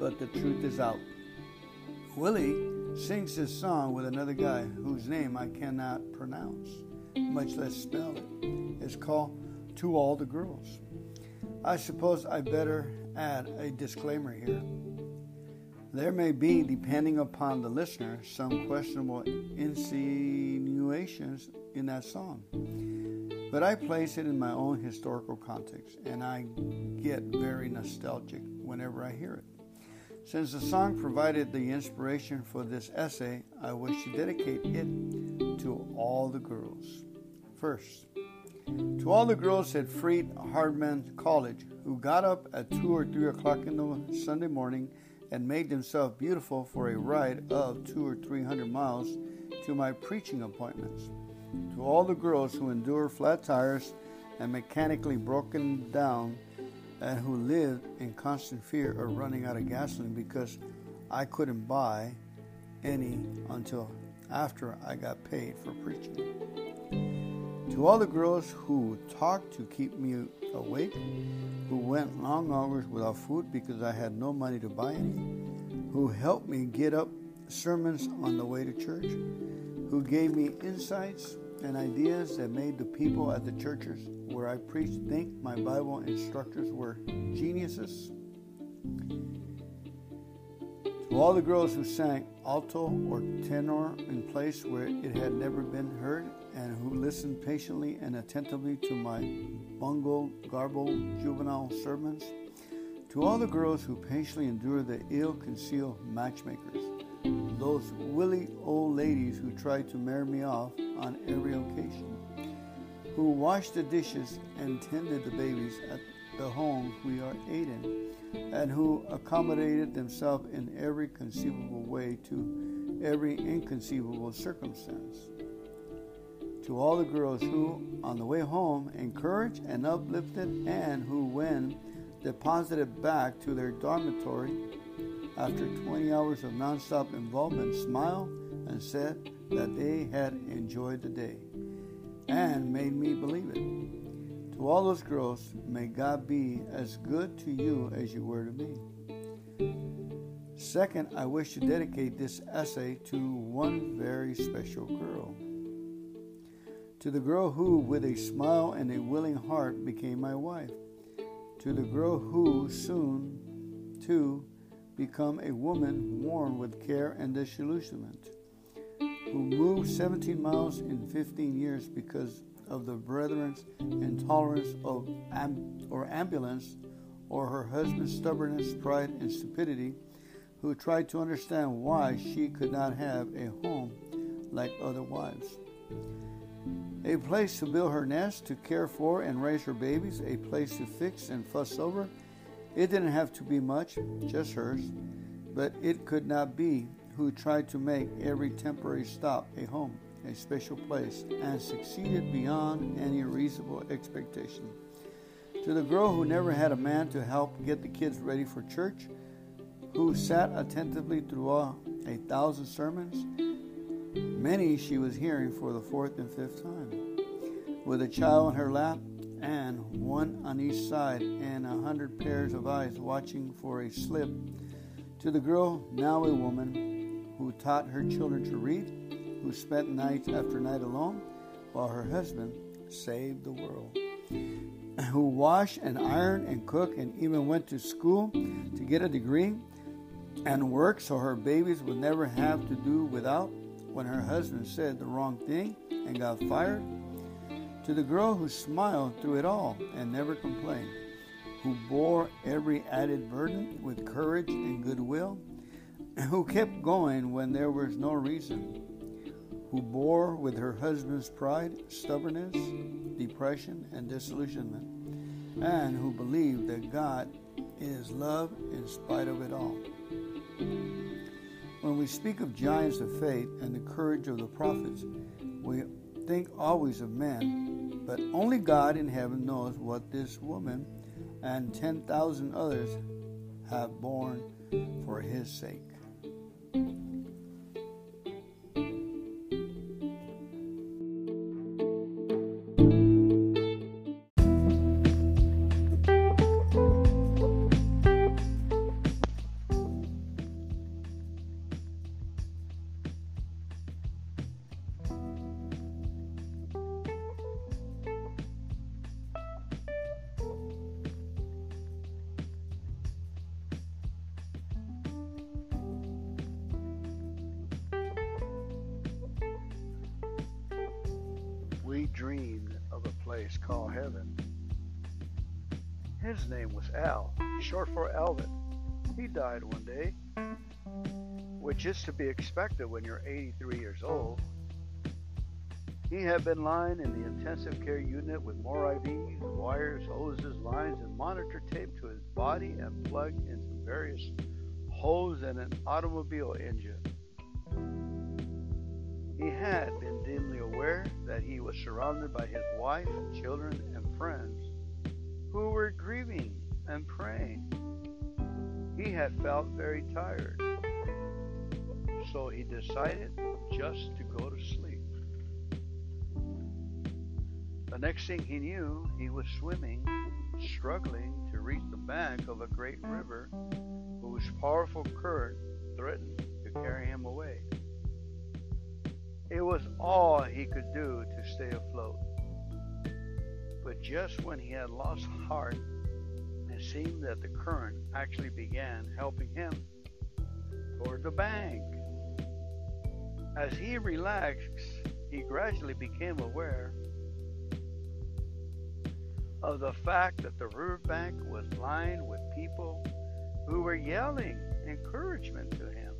but the truth is out. Willie sings this song with another guy whose name I cannot pronounce, much less spell it. It's called To All the Girls. I suppose I better add a disclaimer here. There may be, depending upon the listener, some questionable insinuations in that song. But I place it in my own historical context, and I get very nostalgic whenever I hear it. Since the song provided the inspiration for this essay, I wish to dedicate it to all the girls. First, to all the girls at Freed Hardeman College who got up at 2 or 3 o'clock in the Sunday morning and made themselves beautiful for a ride of 2 or 300 miles to my preaching appointments. To all the girls who endure flat tires and mechanically broken down and who lived in constant fear of running out of gasoline because I couldn't buy any until after I got paid for preaching. To all the girls who talked to keep me awake, who went long hours without food because I had no money to buy any, who helped me get up sermons on the way to church, who gave me insights and ideas that made the people at the churches where I preached think my Bible instructors were geniuses. To all the girls who sang alto or tenor in place where it had never been heard, and who listened patiently and attentively to my bungled, garbled juvenile sermons, to all the girls who patiently endured the ill concealed matchmakers, those willy old ladies who tried to marry me off on every occasion, who washed the dishes and tended the babies at the homes we are aiding, and who accommodated themselves in every conceivable way to every inconceivable circumstance. To all the girls who, on the way home, encouraged and uplifted, and who, when deposited back to their dormitory after 20 hours of nonstop involvement, smiled and said that they had enjoyed the day and made me believe it. To all those girls, may God be as good to you as you were to me. Second, I wish to dedicate this essay to one very special girl. To the girl who, with a smile and a willing heart, became my wife. To the girl who soon, too, become a woman worn with care and disillusionment who moved 17 miles in 15 years because of the brethren's intolerance of amb- or ambulance or her husband's stubbornness, pride, and stupidity, who tried to understand why she could not have a home like other wives. A place to build her nest, to care for and raise her babies, a place to fix and fuss over. It didn't have to be much, just hers. but it could not be, who tried to make every temporary stop a home, a special place, and succeeded beyond any reasonable expectation. To the girl who never had a man to help get the kids ready for church, who sat attentively through a thousand sermons, many she was hearing for the fourth and fifth time. With a child in her lap, and one on each side, and a hundred pairs of eyes watching for a slip, to the girl, now a woman, who taught her children to read, who spent night after night alone, while her husband saved the world <clears throat> who washed and ironed and cooked and even went to school to get a degree and worked so her babies would never have to do without when her husband said the wrong thing and got fired. To the girl who smiled through it all and never complained, who bore every added burden with courage and goodwill, who kept going when there was no reason, who bore with her husband's pride, stubbornness, depression, and disillusionment, and who believed that God is love in spite of it all. When we speak of giants of faith and the courage of the prophets, we think always of men, but only God in heaven knows what this woman and 10,000 others have borne for his sake. Which is to be expected when you're 83 years oh. old. He had been lying in the intensive care unit with more IVs, wires, hoses, lines, and monitor tape to his body and plugged into various holes in an automobile engine. He had been dimly aware that he was surrounded by his wife, children, and friends who were grieving and praying. He had felt very tired, so he decided just to go to sleep. The next thing he knew, he was swimming, struggling to reach the bank of a great river whose powerful current threatened to carry him away. It was all he could do to stay afloat. But just when he had lost heart, it seemed that the current actually began helping him toward the bank. As he relaxed, he gradually became aware of the fact that the riverbank was lined with people who were yelling encouragement to him.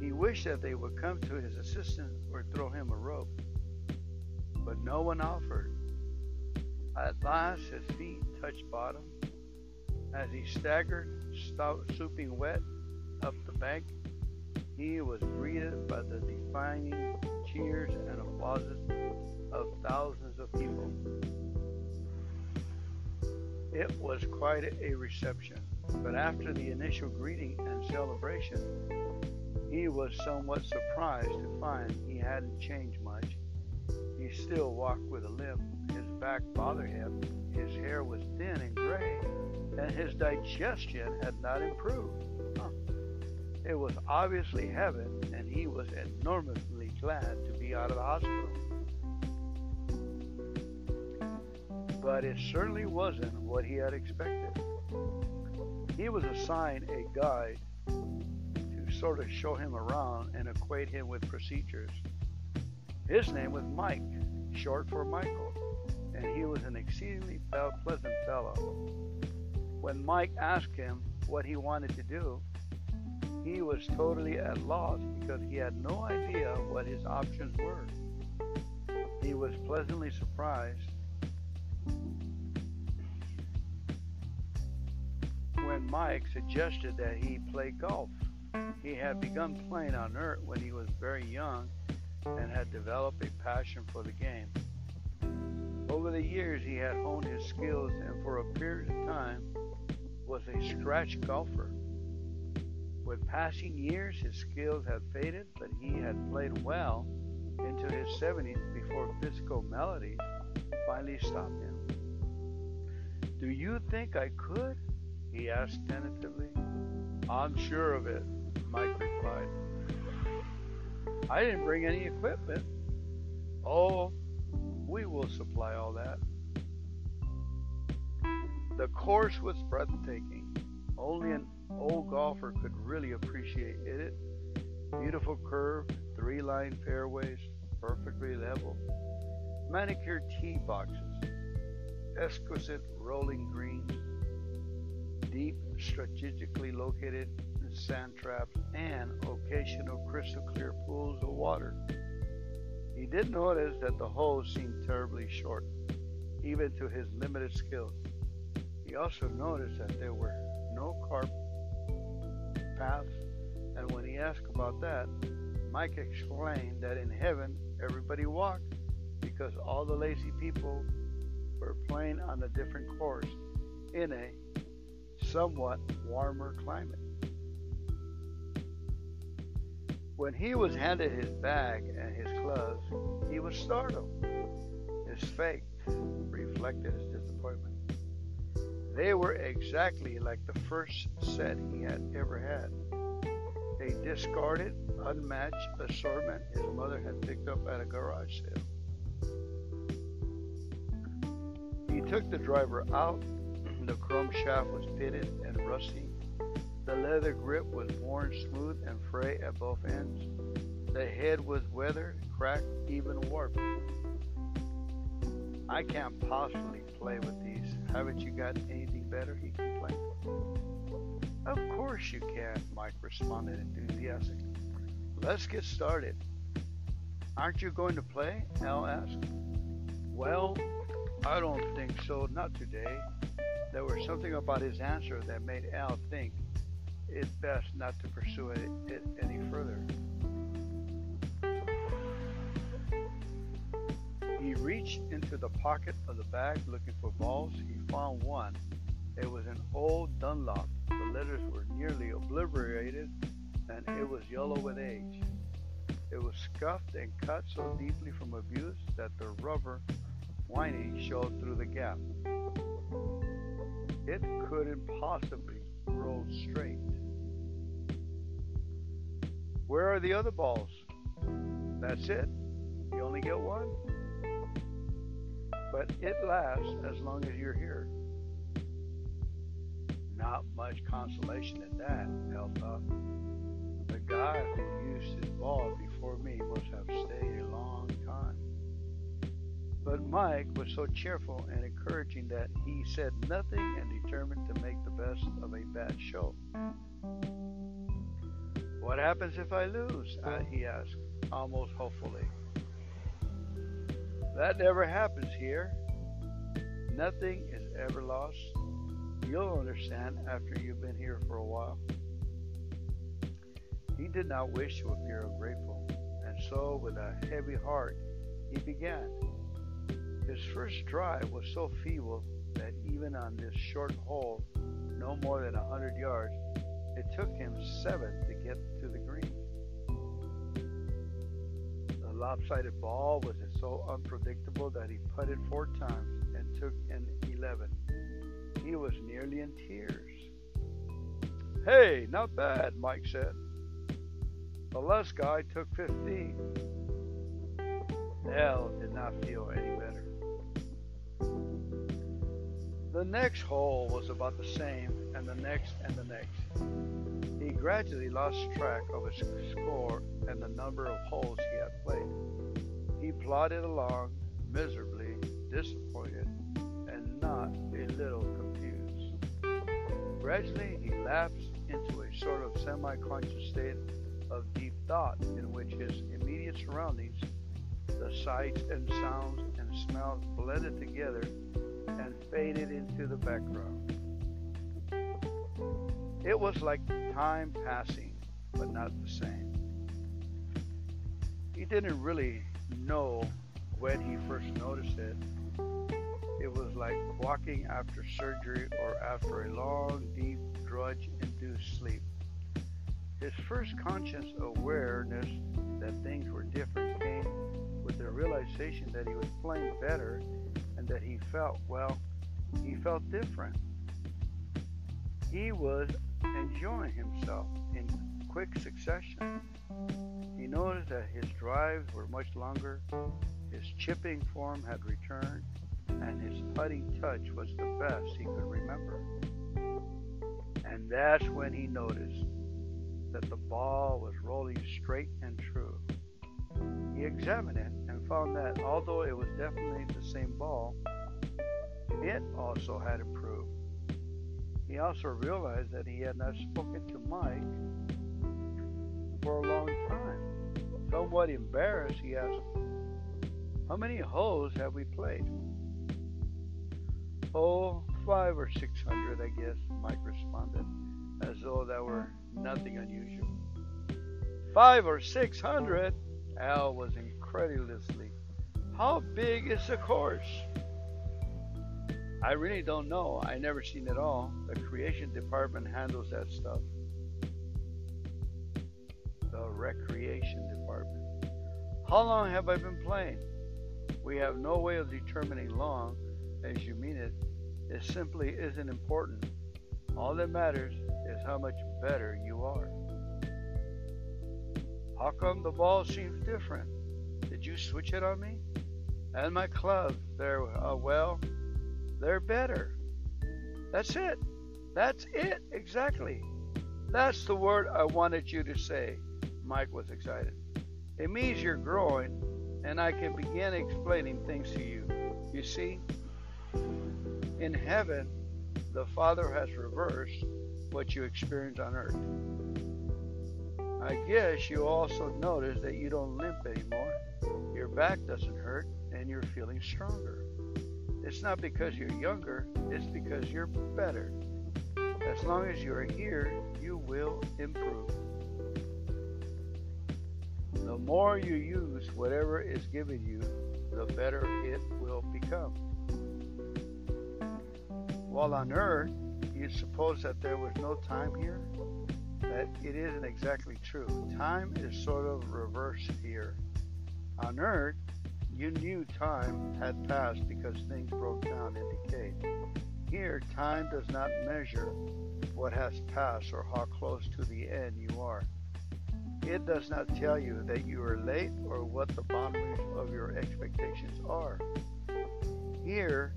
He wished that they would come to his assistance or throw him a rope, but no one offered. At last, his feet touched bottom. As he staggered, souping wet up the bank, he was greeted by the defining cheers and applauses of thousands of people. It was quite a reception, but after the initial greeting and celebration, he was somewhat surprised to find he hadn't changed much. He still walked with a limp, his back bothered him, his hair was thin and gray, and his digestion had not improved. It was obviously heaven, and he was enormously glad to be out of the hospital. But it certainly wasn't what he had expected. He was assigned a guide to sort of show him around and acquaint him with procedures. His name was Mike, short for Michael, and he was an exceedingly pleasant fellow. When Mike asked him what he wanted to do, he was totally at loss because he had no idea what his options were. He was pleasantly surprised when Mike suggested that he play golf. He had begun playing on Earth when he was very young and had developed a passion for the game. Over the years, he had honed his skills and for a period of time was a scratch golfer. With passing years, his skills had faded, but he had played well into his 70s before physical maladies finally stopped him. Do you think I could? he asked tentatively. I'm sure of it, Mike replied. I didn't bring any equipment. Oh, we will supply all that. The course was breathtaking. Only an old golfer could really appreciate it. Beautiful curve, three line fairways, perfectly level, manicured tee boxes, exquisite rolling greens, deep, strategically located sand traps, and occasional crystal clear pools of water. He did notice that the holes seemed terribly short, even to his limited skills. He also noticed that there were no carp paths, and when he asked about that, Mike explained that in heaven everybody walked because all the lazy people were playing on a different course in a somewhat warmer climate. When he was handed his bag and his clubs, he was startled. His face reflected his disappointment. They were exactly like the first set he had ever had. A discarded, unmatched assortment his mother had picked up at a garage sale. He took the driver out. The chrome shaft was pitted and rusty. The leather grip was worn smooth and fray at both ends. The head was weathered, cracked, even warped. I can't possibly play with these. Haven't you got anything better? He complained. Of course you can, Mike responded enthusiastically. Let's get started. Aren't you going to play? Al asked. Well, I don't think so, not today. There was something about his answer that made Al think it best not to pursue it, it any further. He reached into the pocket of the bag looking for balls. He found one. It was an old Dunlop. The letters were nearly obliterated and it was yellow with age. It was scuffed and cut so deeply from abuse that the rubber lining showed through the gap. It couldn't possibly roll straight. Where are the other balls? That's it. You only get one. But it lasts as long as you're here. Not much consolation in that, Al thought. The guy who used his ball before me must have stayed a long time. But Mike was so cheerful and encouraging that he said nothing and determined to make the best of a bad show. What happens if I lose? He asked, almost hopefully. That never happens here. Nothing is ever lost. You'll understand after you've been here for a while. He did not wish to appear ungrateful, and so, with a heavy heart, he began. His first drive was so feeble that even on this short hole, no more than a hundred yards, it took him seven to get to the green. Lopsided ball was so unpredictable that he putted four times and took an 11. He was nearly in tears. Hey, not bad, Mike said. The last guy took 15. Al did not feel any better. The next hole was about the same, and the next and the next. He gradually lost track of his score and the number of holes he had played. He plodded along, miserably disappointed and not a little confused. Gradually, he lapsed into a sort of semi conscious state of deep thought in which his immediate surroundings, the sights and sounds and smells blended together and faded into the background. It was like time passing, but not the same. He didn't really know when he first noticed it. It was like walking after surgery or after a long, deep, drudge induced sleep. His first conscious awareness that things were different came with the realization that he was playing better and that he felt, well, he felt different. He was enjoying himself in quick succession. He noticed that his drives were much longer, his chipping form had returned, and his putting touch was the best he could remember. And that's when he noticed that the ball was rolling straight and true. He examined it found that although it was definitely the same ball, it also had improved. He also realized that he had not spoken to Mike for a long time. Somewhat embarrassed, he asked, How many holes have we played? Oh, five or six hundred, I guess, Mike responded, as though that were nothing unusual. Five or six hundred? Al was incredulously. How big is the course? I really don't know. I never seen it all. The creation department handles that stuff. The recreation department. How long have I been playing? We have no way of determining long, as you mean it. It simply isn't important. All that matters is how much better you are. How come the ball seems different? Did you switch it on me? And my clubs, they're, uh, well, they're better. That's it. That's it, exactly. That's the word I wanted you to say. Mike was excited. It means you're growing, and I can begin explaining things to you. You see, in heaven, the Father has reversed what you experience on earth. I guess you also notice that you don't limp anymore. Your back doesn't hurt, and you're feeling stronger. It's not because you're younger, it's because you're better. As long as you're here, you will improve. The more you use whatever is given you, the better it will become. While on earth, you suppose that there was no time here? That it isn't exactly true. Time is sort of reversed here. On earth, you knew time had passed because things broke down and decayed. Here, time does not measure what has passed or how close to the end you are. It does not tell you that you are late or what the boundaries of your expectations are. Here,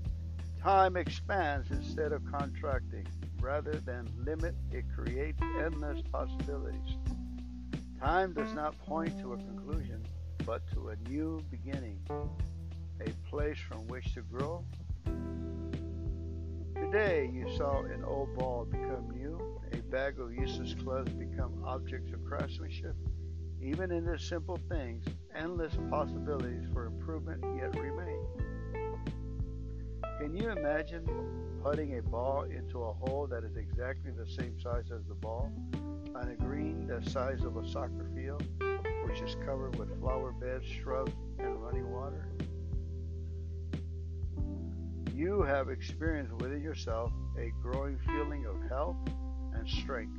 time expands instead of contracting. Rather than limit, it creates endless possibilities. Time does not point to a conclusion, but to a new beginning, a place from which to grow. Today you saw an old ball become new, a bag of useless clothes become objects of craftsmanship. Even in the simple things, endless possibilities for improvement yet remain. Can you imagine putting a ball into a hole that is exactly the same size as the ball on a green the size of a soccer field? which is covered with flower beds, shrubs, and running water. You have experienced within yourself a growing feeling of health and strength.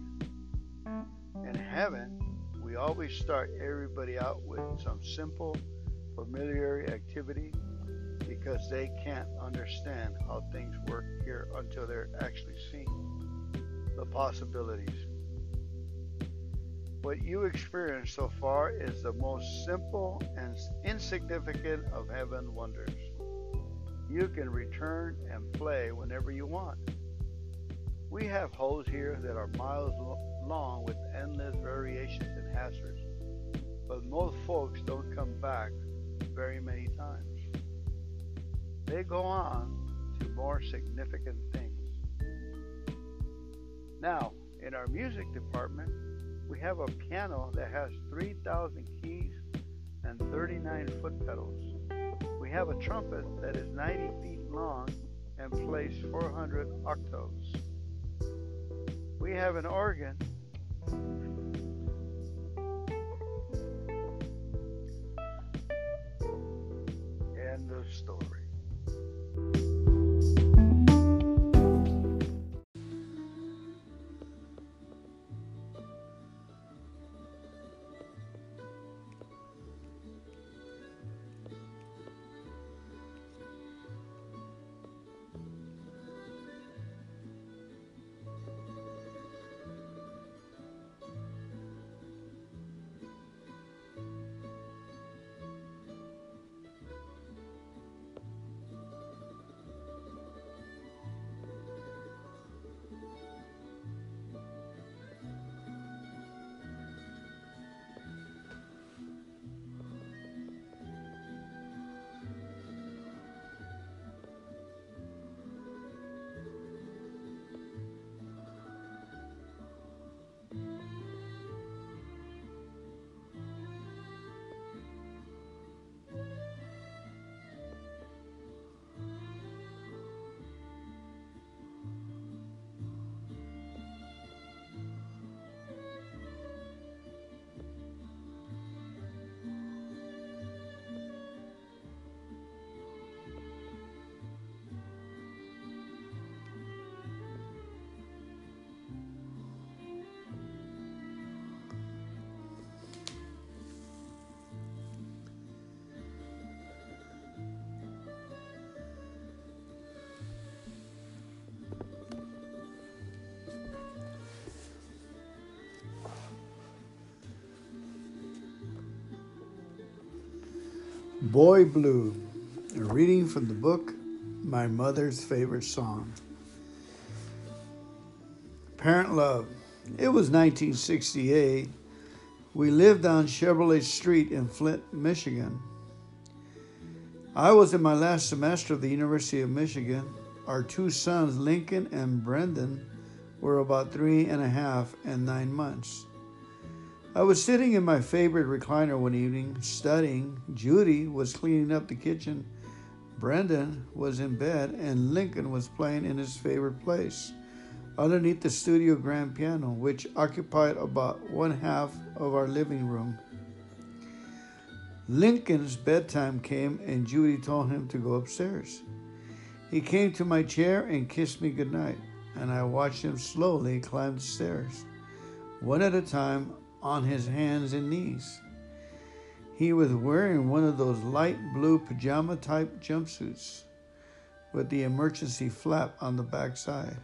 In heaven, we always start everybody out with some simple, familiar activity because they can't understand how things work here until they're actually seeing the possibilities. What you experience so far is the most simple and insignificant of heaven wonders. You can return and play whenever you want. We have holes here that are miles long with endless variations and hazards, but most folks don't come back very many times. They go on to more significant things. Now, in our music department, we have a piano that has 3,000 keys and 39 foot pedals. We have a trumpet that is 90 feet long and plays 400 octaves. We have an organ end of
story.
Boy Blue, a reading from the book My Mother's Favorite Song. Parent Love. It was 1968. We lived on Chevrolet Street in Flint, Michigan. I was in my last semester of the University of Michigan. Our two sons, Lincoln and Brendan, were about three and a half and nine months. I was sitting in my favorite recliner one evening, studying. Judy was cleaning up the kitchen. Brendan was in bed, and Lincoln was playing in his favorite place, underneath the studio grand piano, which occupied about one half of our living room. Lincoln's bedtime came, and Judy told him to go upstairs. He came to my chair and kissed me goodnight, and I watched him slowly climb the stairs, one at a time on his hands and knees. He was wearing one of those light blue pajama type jumpsuits with the emergency flap on the back side.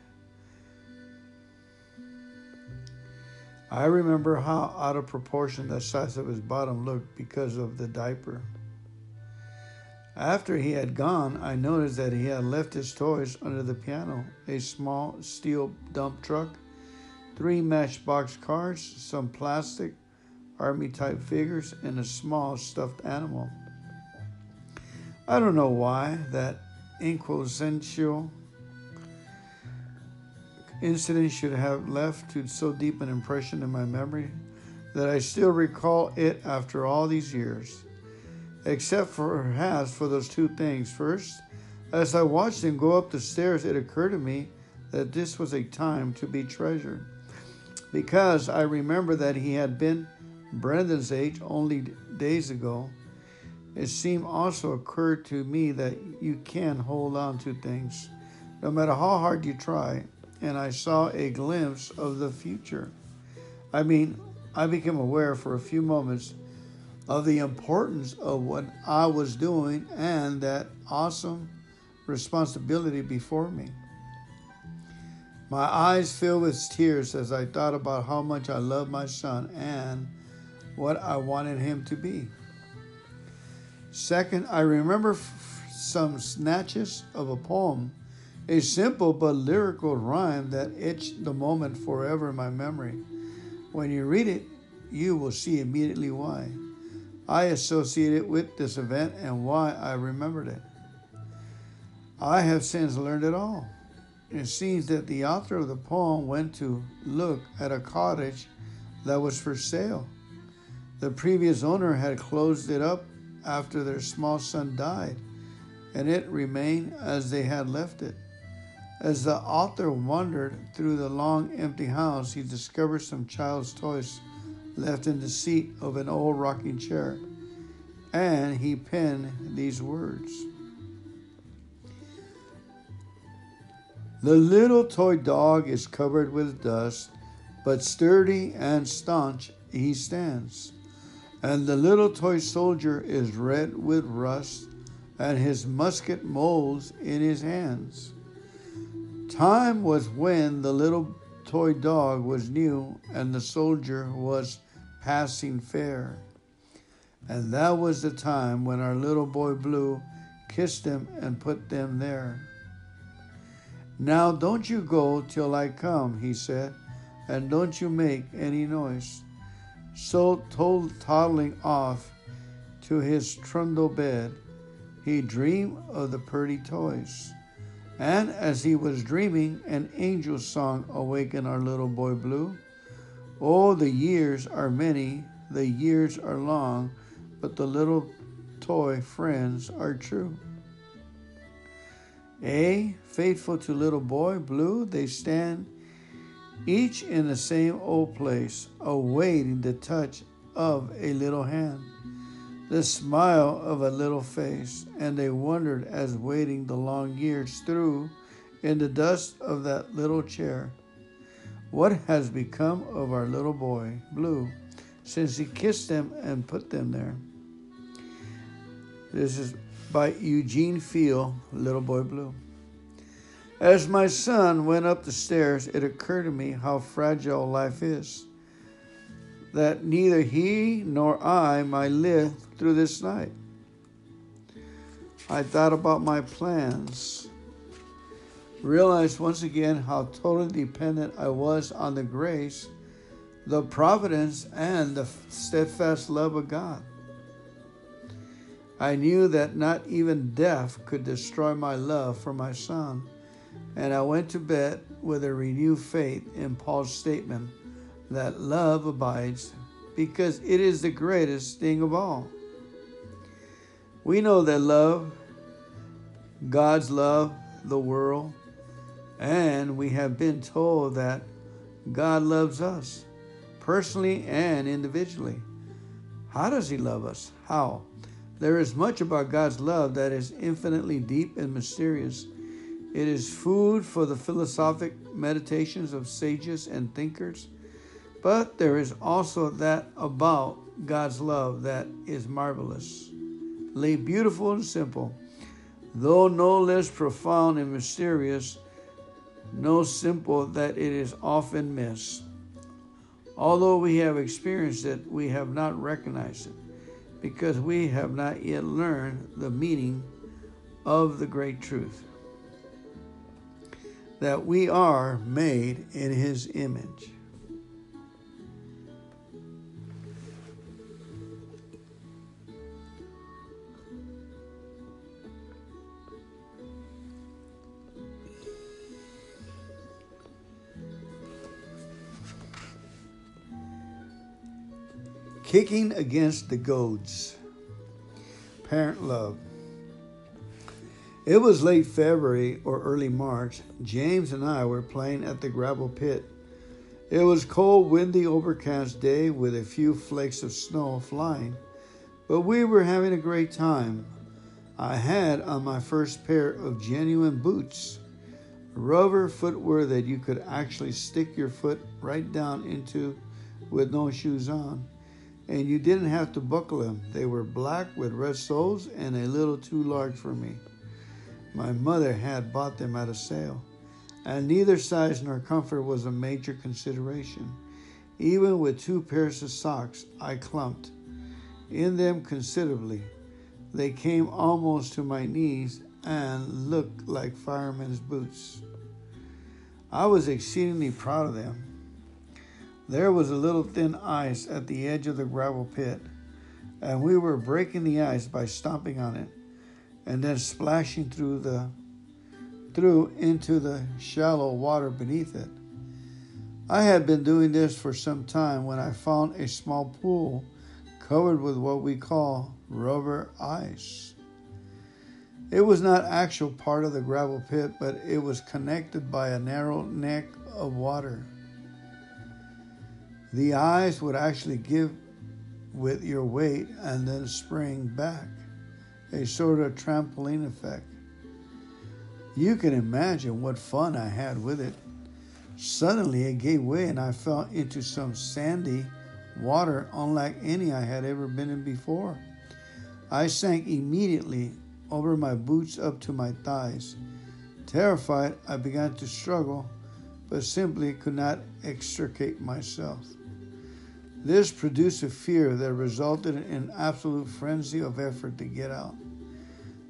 I remember how out of proportion the size of his bottom looked because of the diaper. After he had gone, I noticed that he had left his toys under the piano a small steel dump truck three matchbox cars, some plastic army type figures, and a small stuffed animal. I don't know why that inquisential incident should have left to so deep an impression in my memory that I still recall it after all these years. Except for perhaps for those two things. First, as I watched him go up the stairs, it occurred to me that this was a time to be treasured because I remember that he had been Brendan's age only days ago. It seemed also occurred to me that you can hold on to things no matter how hard you try, and I saw a glimpse of the future. I mean, I became aware for a few moments of the importance of what I was doing and that awesome responsibility before me. My eyes filled with tears as I thought about how much I loved my son and what I wanted him to be. Second, I remember f- some snatches of a poem, a simple but lyrical rhyme that etched the moment forever in my memory. When you read it, you will see immediately why. I associate it with this event and why I remembered it. I have since learned it all. It seems that the author of the poem went to look at a cottage that was for sale. The previous owner had closed it up after their small son died, and it remained as they had left it. As the author wandered through the long empty house, he discovered some child's toys left in the seat of an old rocking chair, and he penned these words The little toy dog is covered with dust, but sturdy and staunch he stands. And the little toy soldier is red with rust, and his musket molds in his hands. Time was when the little toy dog was new and the soldier was passing fair. And that was the time when our little boy Blue kissed him and put them there. Now don't you go till I come, he said, and don't you make any noise. So toddling off to his trundle bed, he dreamed of the pretty toys. And as he was dreaming, an angel song awakened our little boy Blue. Oh, the years are many, the years are long, but the little toy friends are true. A, faithful to little boy Blue, they stand each in the same old place, awaiting the touch of a little hand, the smile of a little face, and they wondered as waiting the long years through in the dust of that little chair. What has become of our little boy, Blue, since he kissed them and put them there? This is by Eugene Field, Little Boy Blue. As my son went up the stairs, it occurred to me how fragile life is. That neither he nor I might live through this night. I thought about my plans, realized once again how totally dependent I was on the grace, the providence, and the steadfast love of God. I knew that not even death could destroy my love for my son and I went to bed with a renewed faith in Paul's statement that love abides because it is the greatest thing of all. We know that love, God's love, the world, and we have been told that God loves us personally and individually. How does He love us? How? There is much about God's love that is infinitely deep and mysterious it is food for the philosophic meditations of sages and thinkers. But there is also that about God's love that is marvelous, lay beautiful and simple, though no less profound and mysterious, no simple that it is often missed. Although we have experienced it, we have not recognized it because we have not yet learned the meaning of the great truth that we are made in his image. Kicking against the goads. Parent love. It was late February or early March. James and I were playing at the gravel pit. It was cold, windy, overcast day with a few flakes of snow flying, but we were having a great time. I had on my first pair of genuine boots, rubber footwear that you could actually stick your foot right down into with no shoes on, and you didn't have to buckle them. They were black with red soles and a little too large for me. My mother had bought them at a sale, and neither size nor comfort was a major consideration. Even with two pairs of socks, I clumped in them considerably. They came almost to my knees and looked like firemen's boots. I was exceedingly proud of them. There was a little thin ice at the edge of the gravel pit, and we were breaking the ice by stomping on it and then splashing through the through into the shallow water beneath it. I had been doing this for some time when I found a small pool covered with what we call rubber ice. It was not actual part of the gravel pit, but it was connected by a narrow neck of water. The ice would actually give with your weight and then spring back a sort of trampoline effect. You can imagine what fun I had with it. Suddenly it gave way and I fell into some sandy water unlike any I had ever been in before. I sank immediately over my boots up to my thighs. Terrified, I began to struggle, but simply could not extricate myself. This produced a fear that resulted in absolute frenzy of effort to get out.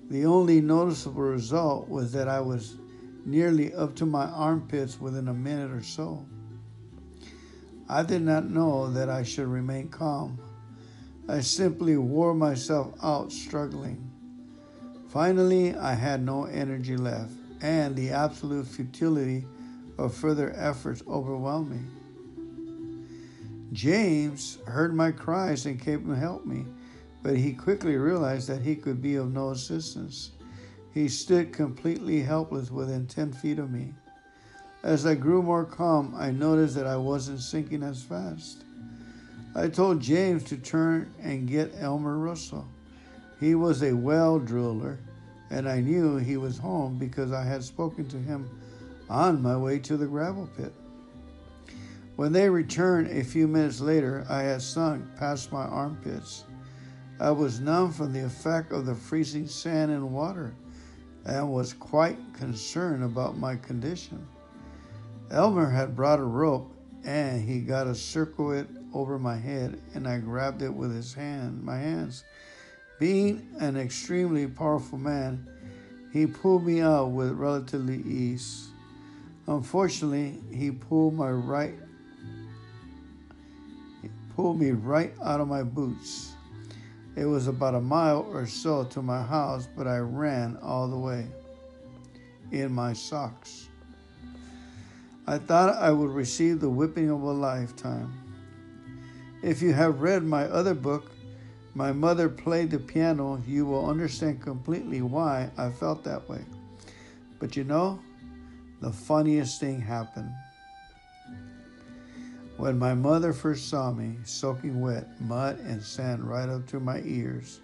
The only noticeable result was that I was nearly up to my armpits within a minute or so. I did not know that I should remain calm. I simply wore myself out struggling. Finally, I had no energy left, and the absolute futility of further efforts overwhelmed me. James heard my cries and came to help me but he quickly realized that he could be of no assistance. He stood completely helpless within 10 feet of me. As I grew more calm, I noticed that I wasn't sinking as fast. I told James to turn and get Elmer Russell. He was a well driller, and I knew he was home because I had spoken to him on my way to the gravel pit. When they returned a few minutes later, I had sunk past my armpits. I was numb from the effect of the freezing sand and water and was quite concerned about my condition. Elmer had brought a rope and he got a circle it over my head and I grabbed it with his hand, my hands. Being an extremely powerful man, he pulled me out with relatively ease. Unfortunately, he pulled my right pulled me right out of my boots. It was about a mile or so to my house, but I ran all the way in my socks. I thought I would receive the whipping of a lifetime. If you have read my other book, My Mother Played the Piano, you will understand completely why I felt that way. But you know, the funniest thing happened. When my mother first saw me, soaking wet, mud and sand right up to my ears,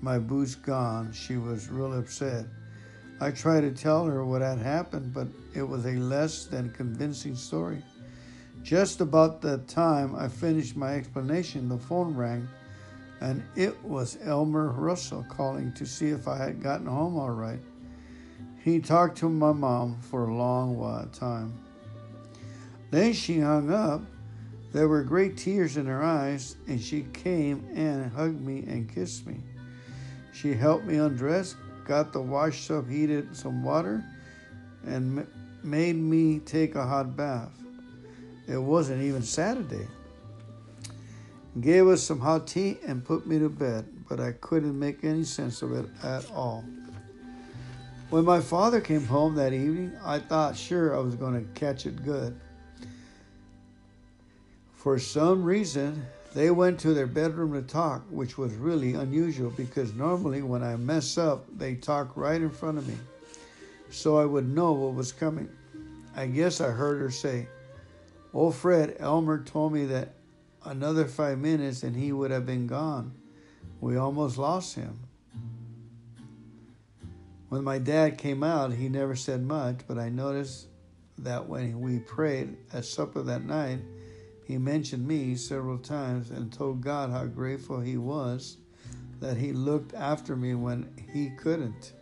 my boots gone, she was real upset. I tried to tell her what had happened, but it was a less than convincing story. Just about the time I finished my explanation, the phone rang, and it was Elmer Russell calling to see if I had gotten home all right. He talked to my mom for a long while time. Then she hung up there were great tears in her eyes, and she came and hugged me and kissed me. She helped me undress, got the wash tub heated some water, and made me take a hot bath. It wasn't even Saturday. Gave us some hot tea and put me to bed, but I couldn't make any sense of it at all. When my father came home that evening, I thought sure I was going to catch it good. For some reason, they went to their bedroom to talk, which was really unusual because normally when I mess up, they talk right in front of me. So I would know what was coming. I guess I heard her say, Oh, Fred, Elmer told me that another five minutes and he would have been gone. We almost lost him. When my dad came out, he never said much, but I noticed that when we prayed at supper that night, he mentioned me several times and told God how grateful he was that he looked after me when he couldn't.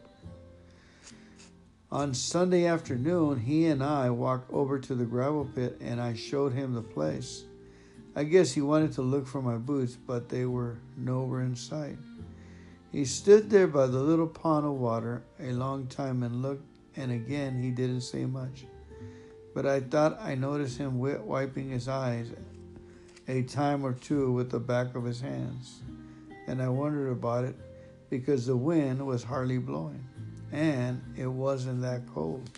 On Sunday afternoon, he and I walked over to the gravel pit and I showed him the place. I guess he wanted to look for my boots, but they were nowhere in sight. He stood there by the little pond of water a long time and looked, and again he didn't say much but I thought I noticed him wiping his eyes a time or two with the back of his hands. And I wondered about it because the wind was hardly blowing and it wasn't that cold.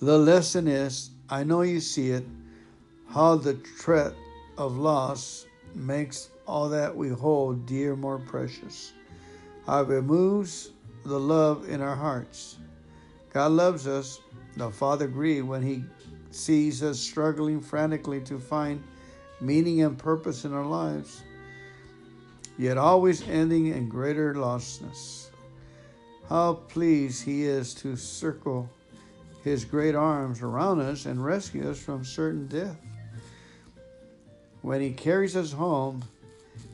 The lesson is I know you see it, how the threat of loss makes all that we hold dear more precious, how it removes the love in our hearts God loves us. The Father grieves when He sees us struggling frantically to find meaning and purpose in our lives, yet always ending in greater lostness. how pleased he is to circle his great arms around us and rescue us from certain death. When he carries us home,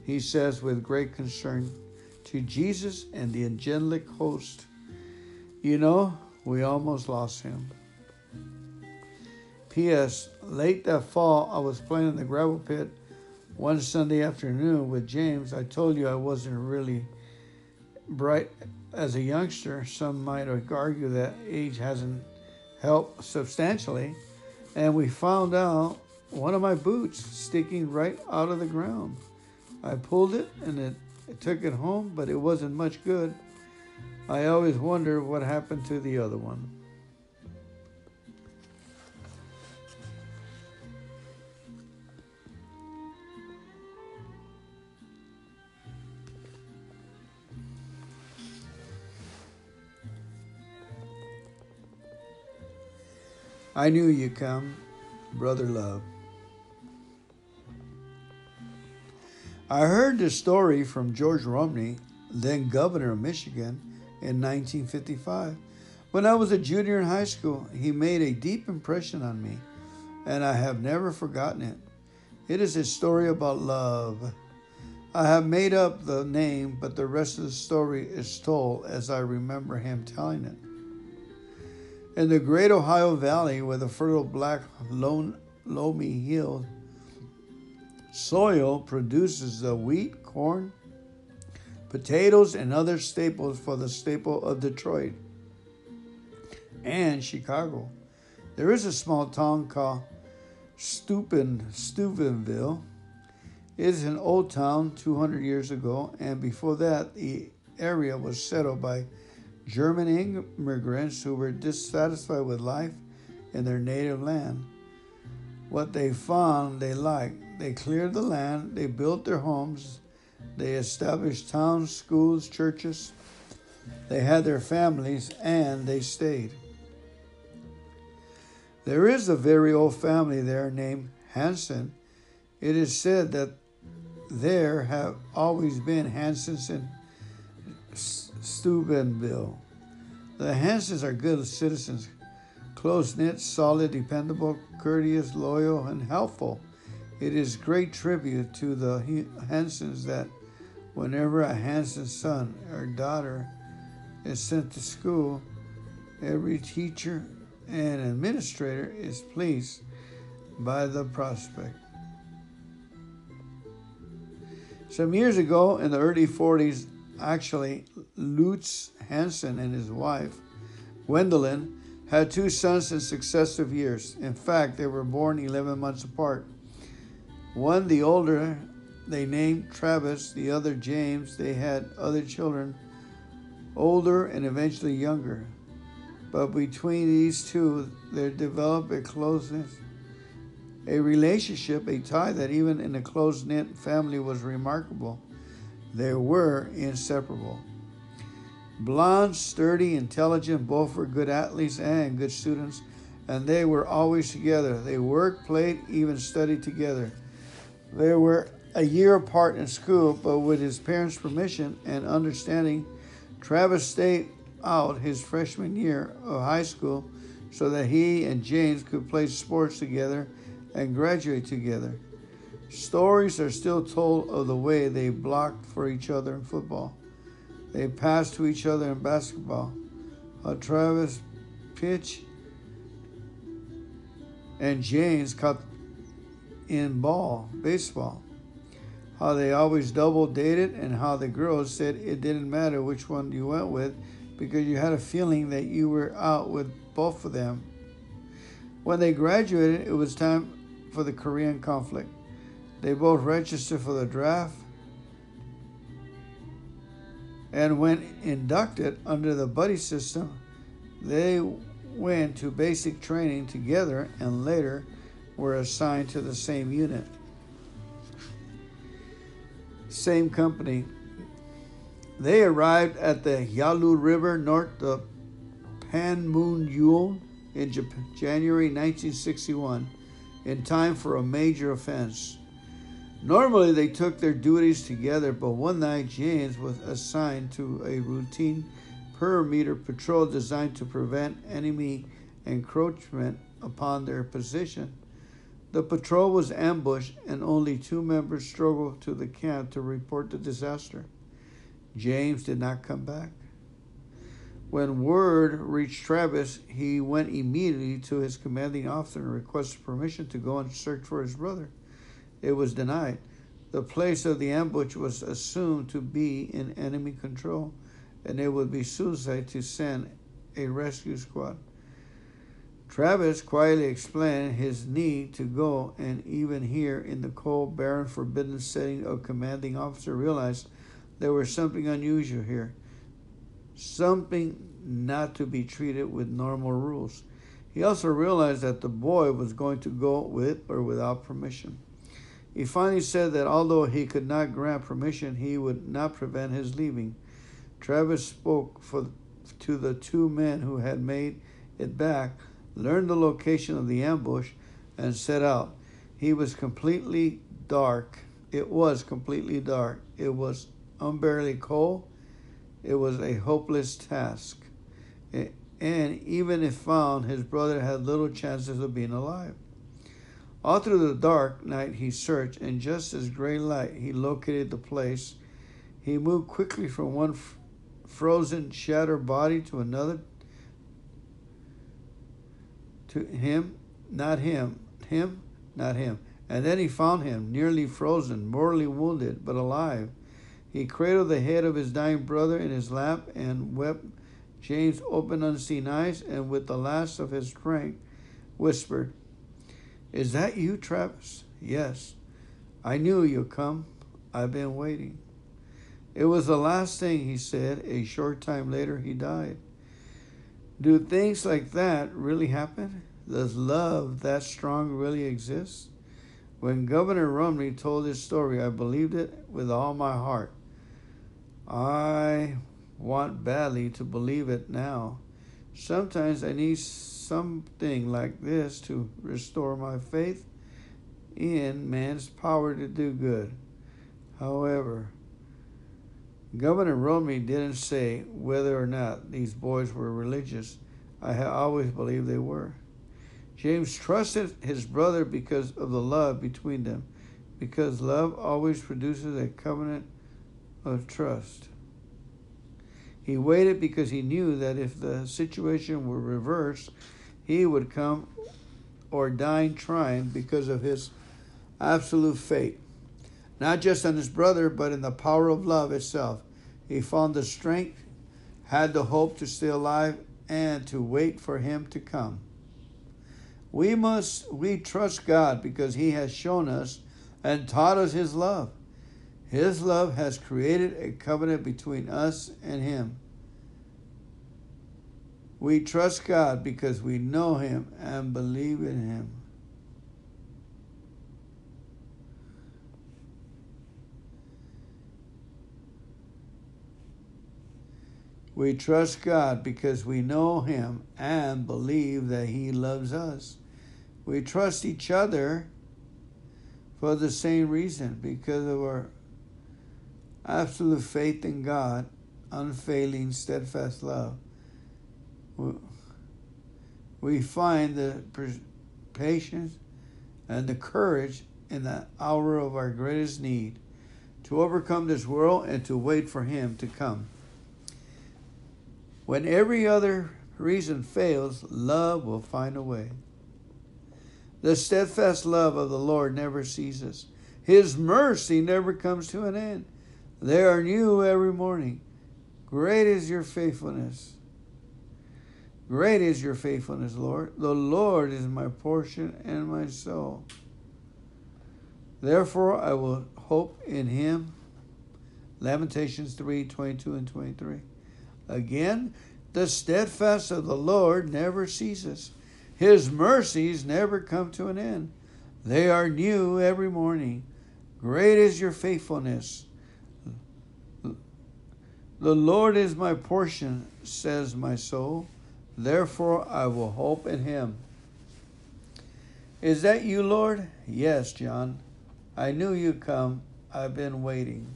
he says with great concern to Jesus and the angelic host, You know, we almost lost him. P.S. Late that fall, I was playing in the gravel pit one Sunday afternoon with James. I told you I wasn't really bright as a youngster. Some might argue that age hasn't helped substantially. And we found out one of my boots sticking right out of the ground. I pulled it and it, it took it home, but it wasn't much good. I always wonder what happened to the other one. I knew you'd come, brother love. I heard this story from George Romney, then governor of Michigan, in 1955. When I was a junior in high school, he made a deep impression on me, and I have never forgotten it. It is a story about love. I have made up the name, but the rest of the story is told as I remember him telling it. In the great Ohio Valley, where the fertile black loamy hill soil produces the wheat, corn, potatoes, and other staples for the staple of Detroit and Chicago. There is a small town called Steuben, Steubenville. It is an old town 200 years ago, and before that, the area was settled by German immigrants who were dissatisfied with life in their native land. What they found they liked. They cleared the land, they built their homes, they established towns, schools, churches. They had their families and they stayed. There is a very old family there named Hanson. It is said that there have always been Hansons in Steubenville. The Hansons are good citizens, close knit, solid, dependable, courteous, loyal, and helpful. It is great tribute to the Hansons that whenever a Hanson son or daughter is sent to school, every teacher and administrator is pleased by the prospect. Some years ago, in the early 40s, actually, Lutz Hanson and his wife, Gwendolyn, had two sons in successive years. In fact, they were born 11 months apart. One, the older, they named Travis, the other James. They had other children, older and eventually younger. But between these two, there developed a closeness, a relationship, a tie that even in a close knit family was remarkable. They were inseparable. Blonde, sturdy, intelligent, both were good athletes and good students, and they were always together. They worked, played, even studied together. They were a year apart in school, but with his parents' permission and understanding, Travis stayed out his freshman year of high school so that he and James could play sports together and graduate together. Stories are still told of the way they blocked for each other in football. They passed to each other in basketball. How Travis pitched and James caught in ball, baseball. How they always double dated and how the girls said it didn't matter which one you went with because you had a feeling that you were out with both of them. When they graduated, it was time for the Korean conflict. They both registered for the draft. And when inducted under the buddy system, they went to basic training together and later were assigned to the same unit. Same company. They arrived at the Yalu River north of Panmunjom in January 1961 in time for a major offense. Normally, they took their duties together, but one night James was assigned to a routine perimeter patrol designed to prevent enemy encroachment upon their position. The patrol was ambushed, and only two members struggled to the camp to report the disaster. James did not come back. When word reached Travis, he went immediately to his commanding officer and requested permission to go and search for his brother. It was denied. The place of the ambush was assumed to be in enemy control, and it would be suicide to send a rescue squad. Travis quietly explained his need to go, and even here in the cold, barren, forbidden setting of commanding officer realized there was something unusual here, something not to be treated with normal rules. He also realized that the boy was going to go with or without permission. He finally said that although he could not grant permission, he would not prevent his leaving. Travis spoke for, to the two men who had made it back, learned the location of the ambush, and set out. He was completely dark. It was completely dark. It was unbearably cold. It was a hopeless task. And even if found, his brother had little chances of being alive. All through the dark night he searched, and just as gray light he located the place. He moved quickly from one f- frozen, shattered body to another. To him, not him, him, not him. And then he found him, nearly frozen, mortally wounded, but alive. He cradled the head of his dying brother in his lap and wept. James opened unseen eyes and, with the last of his strength, whispered, Is that you, Travis? Yes. I knew you'd come. I've been waiting. It was the last thing he said. A short time later, he died. Do things like that really happen? Does love that strong really exist? When Governor Romney told his story, I believed it with all my heart. I want badly to believe it now. Sometimes I need something like this to restore my faith in man's power to do good. However, Governor Romney didn't say whether or not these boys were religious. I always believed they were. James trusted his brother because of the love between them, because love always produces a covenant of trust. He waited because he knew that if the situation were reversed, he would come or die trying because of his absolute faith. Not just in his brother, but in the power of love itself. He found the strength, had the hope to stay alive, and to wait for him to come. We must we trust God because he has shown us and taught us his love. His love has created a covenant between us and Him. We trust God because we know Him and believe in Him. We trust God because we know Him and believe that He loves us. We trust each other for the same reason because of our absolute faith in God, unfailing, steadfast love. We find the patience and the courage in the hour of our greatest need to overcome this world and to wait for Him to come. When every other reason fails, love will find a way. The steadfast love of the Lord never ceases. His mercy never comes to an end. They are new every morning. Great is your faithfulness. Great is your faithfulness, Lord. The Lord is my portion and my soul. Therefore, I will hope in him. Lamentations 3 22 and 23. Again, the steadfast of the Lord never ceases, his mercies never come to an end. They are new every morning. Great is your faithfulness. The Lord is my portion, says my soul. Therefore I will hope in him. Is that you, Lord? Yes, John. I knew you'd come. I've been waiting.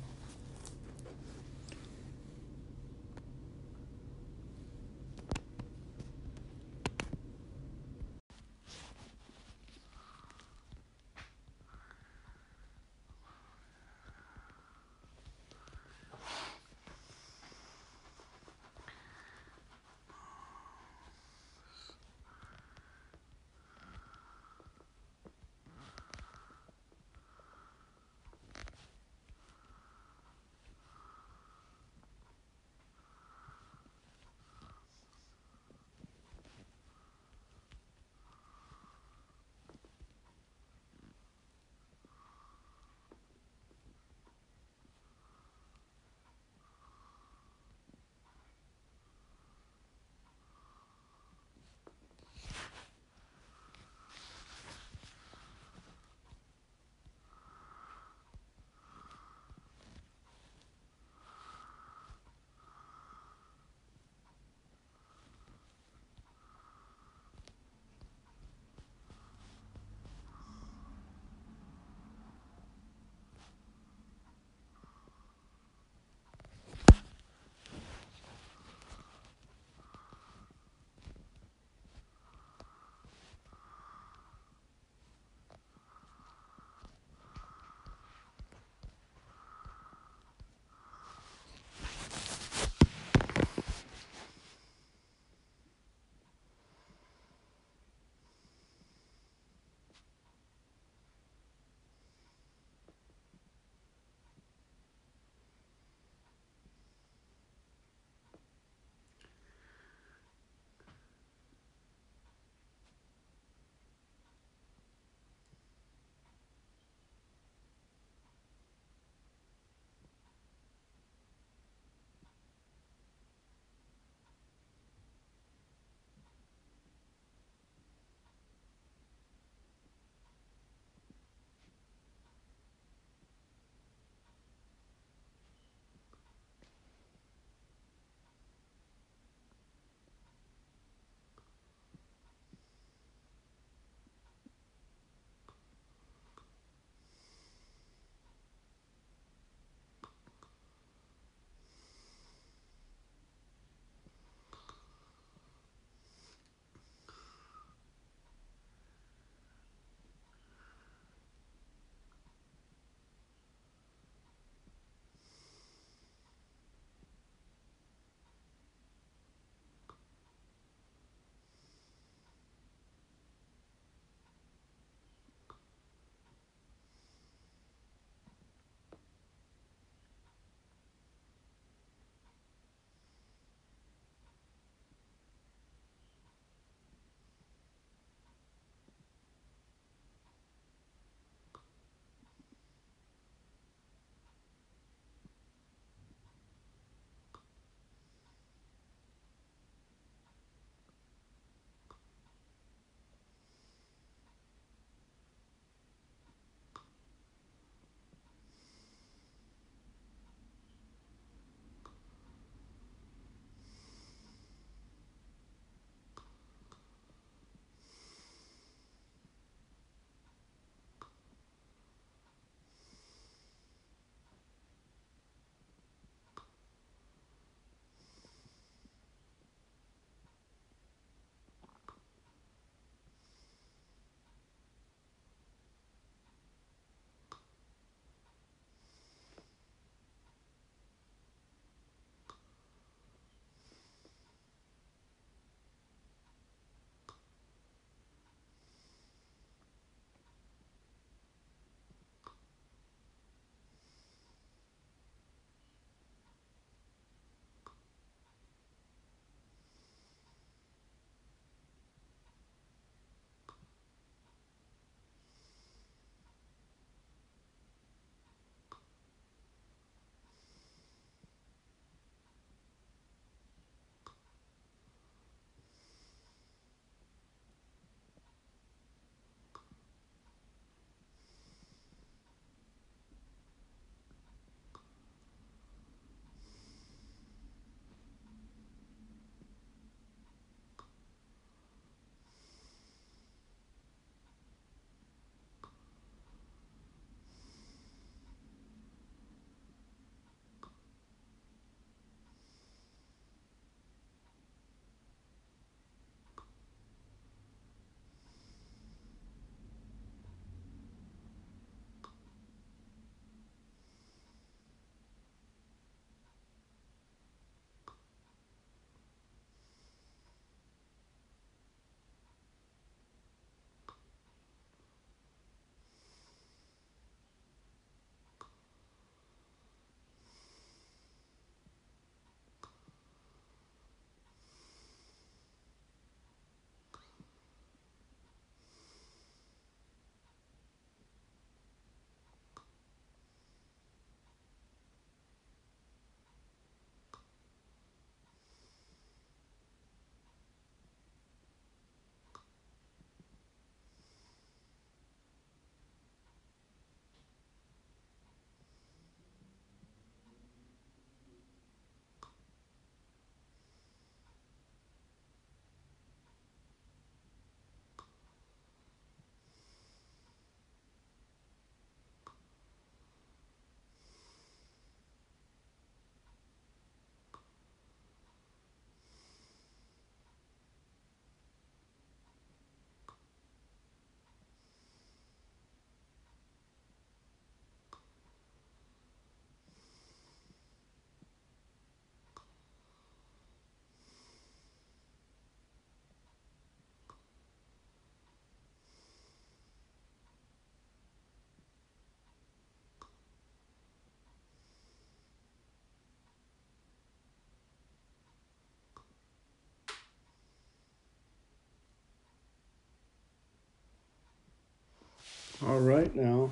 All right, now.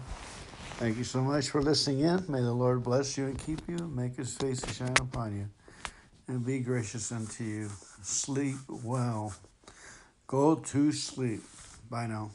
Thank you so much for listening in. May the Lord bless you and keep you, make his face to shine upon you, and be gracious unto you. Sleep well. Go to sleep. Bye now.